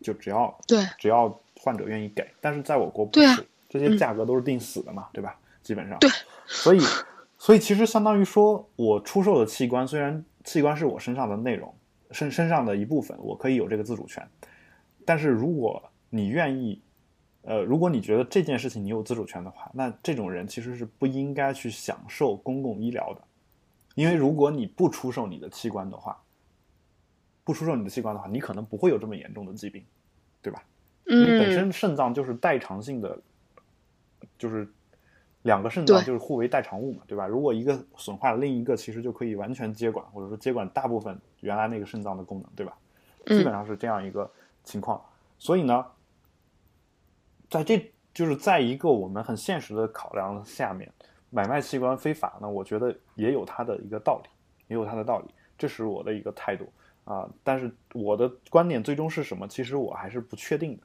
就只要对。只要患者愿意给，但是在我国不是，这些价格都是定死的嘛，对吧？基本上，对，所以所以其实相当于说我出售的器官，虽然器官是我身上的内容，身身上的一部分，我可以有这个自主权，但是如果你愿意，呃，如果你觉得这件事情你有自主权的话，那这种人其实是不应该去享受公共医疗的，因为如果你不出售你的器官的话，不出售你的器官的话，你可能不会有这么严重的疾病，对吧？因为本嗯身肾脏就是代偿性的，就是两个肾脏就是互为代偿物嘛，对吧？如果一个损坏了，另一个其实就可以完全接管，或者说接管大部分原来那个肾脏的功能，对吧？基本嗯上是这样一个情况。所以呢，在这就是在一个我们很现实的考量下面，买卖器官非法呢，我觉得也有它的一个道理，也有它的道理，这是我的一个态度啊、但是我的观点最终是什么，其实我还是不确定的。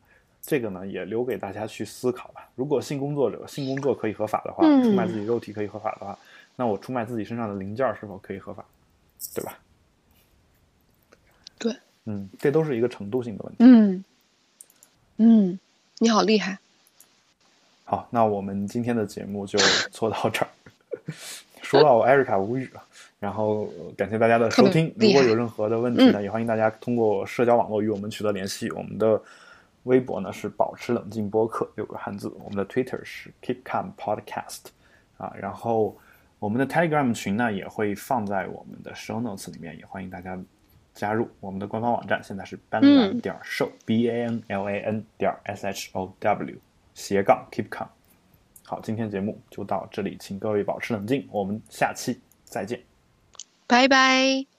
这个呢，也留给大家去思考吧。如果性工作者性工作可以合法的话，嗯出卖自己肉体可以合法的话，那我出卖自己身上的零件儿是否可以合法，对吧？对，嗯，这都是一个程度性的问题。嗯嗯，你好厉害。好，那我们今天的节目就做到这儿。说到艾瑞卡无语了，然后呃感谢大家的收听。如果有任何的问题呢，也欢迎大家通过社交网络与我们取得联系。我们的微博呢是保持冷静播客六个汉字，我们的 Twitter 是 Keep Calm Podcast 啊，然后我们的 Telegram 群呢也会放在我们的 Show Notes 里面，也欢迎大家加入。我们的官方网站现在是班兰点 show、b a n l a n 点 s h o w 斜杠 Keep Calm。好，今天节目就到这里，请各位保持冷静，我们下期再见。拜拜。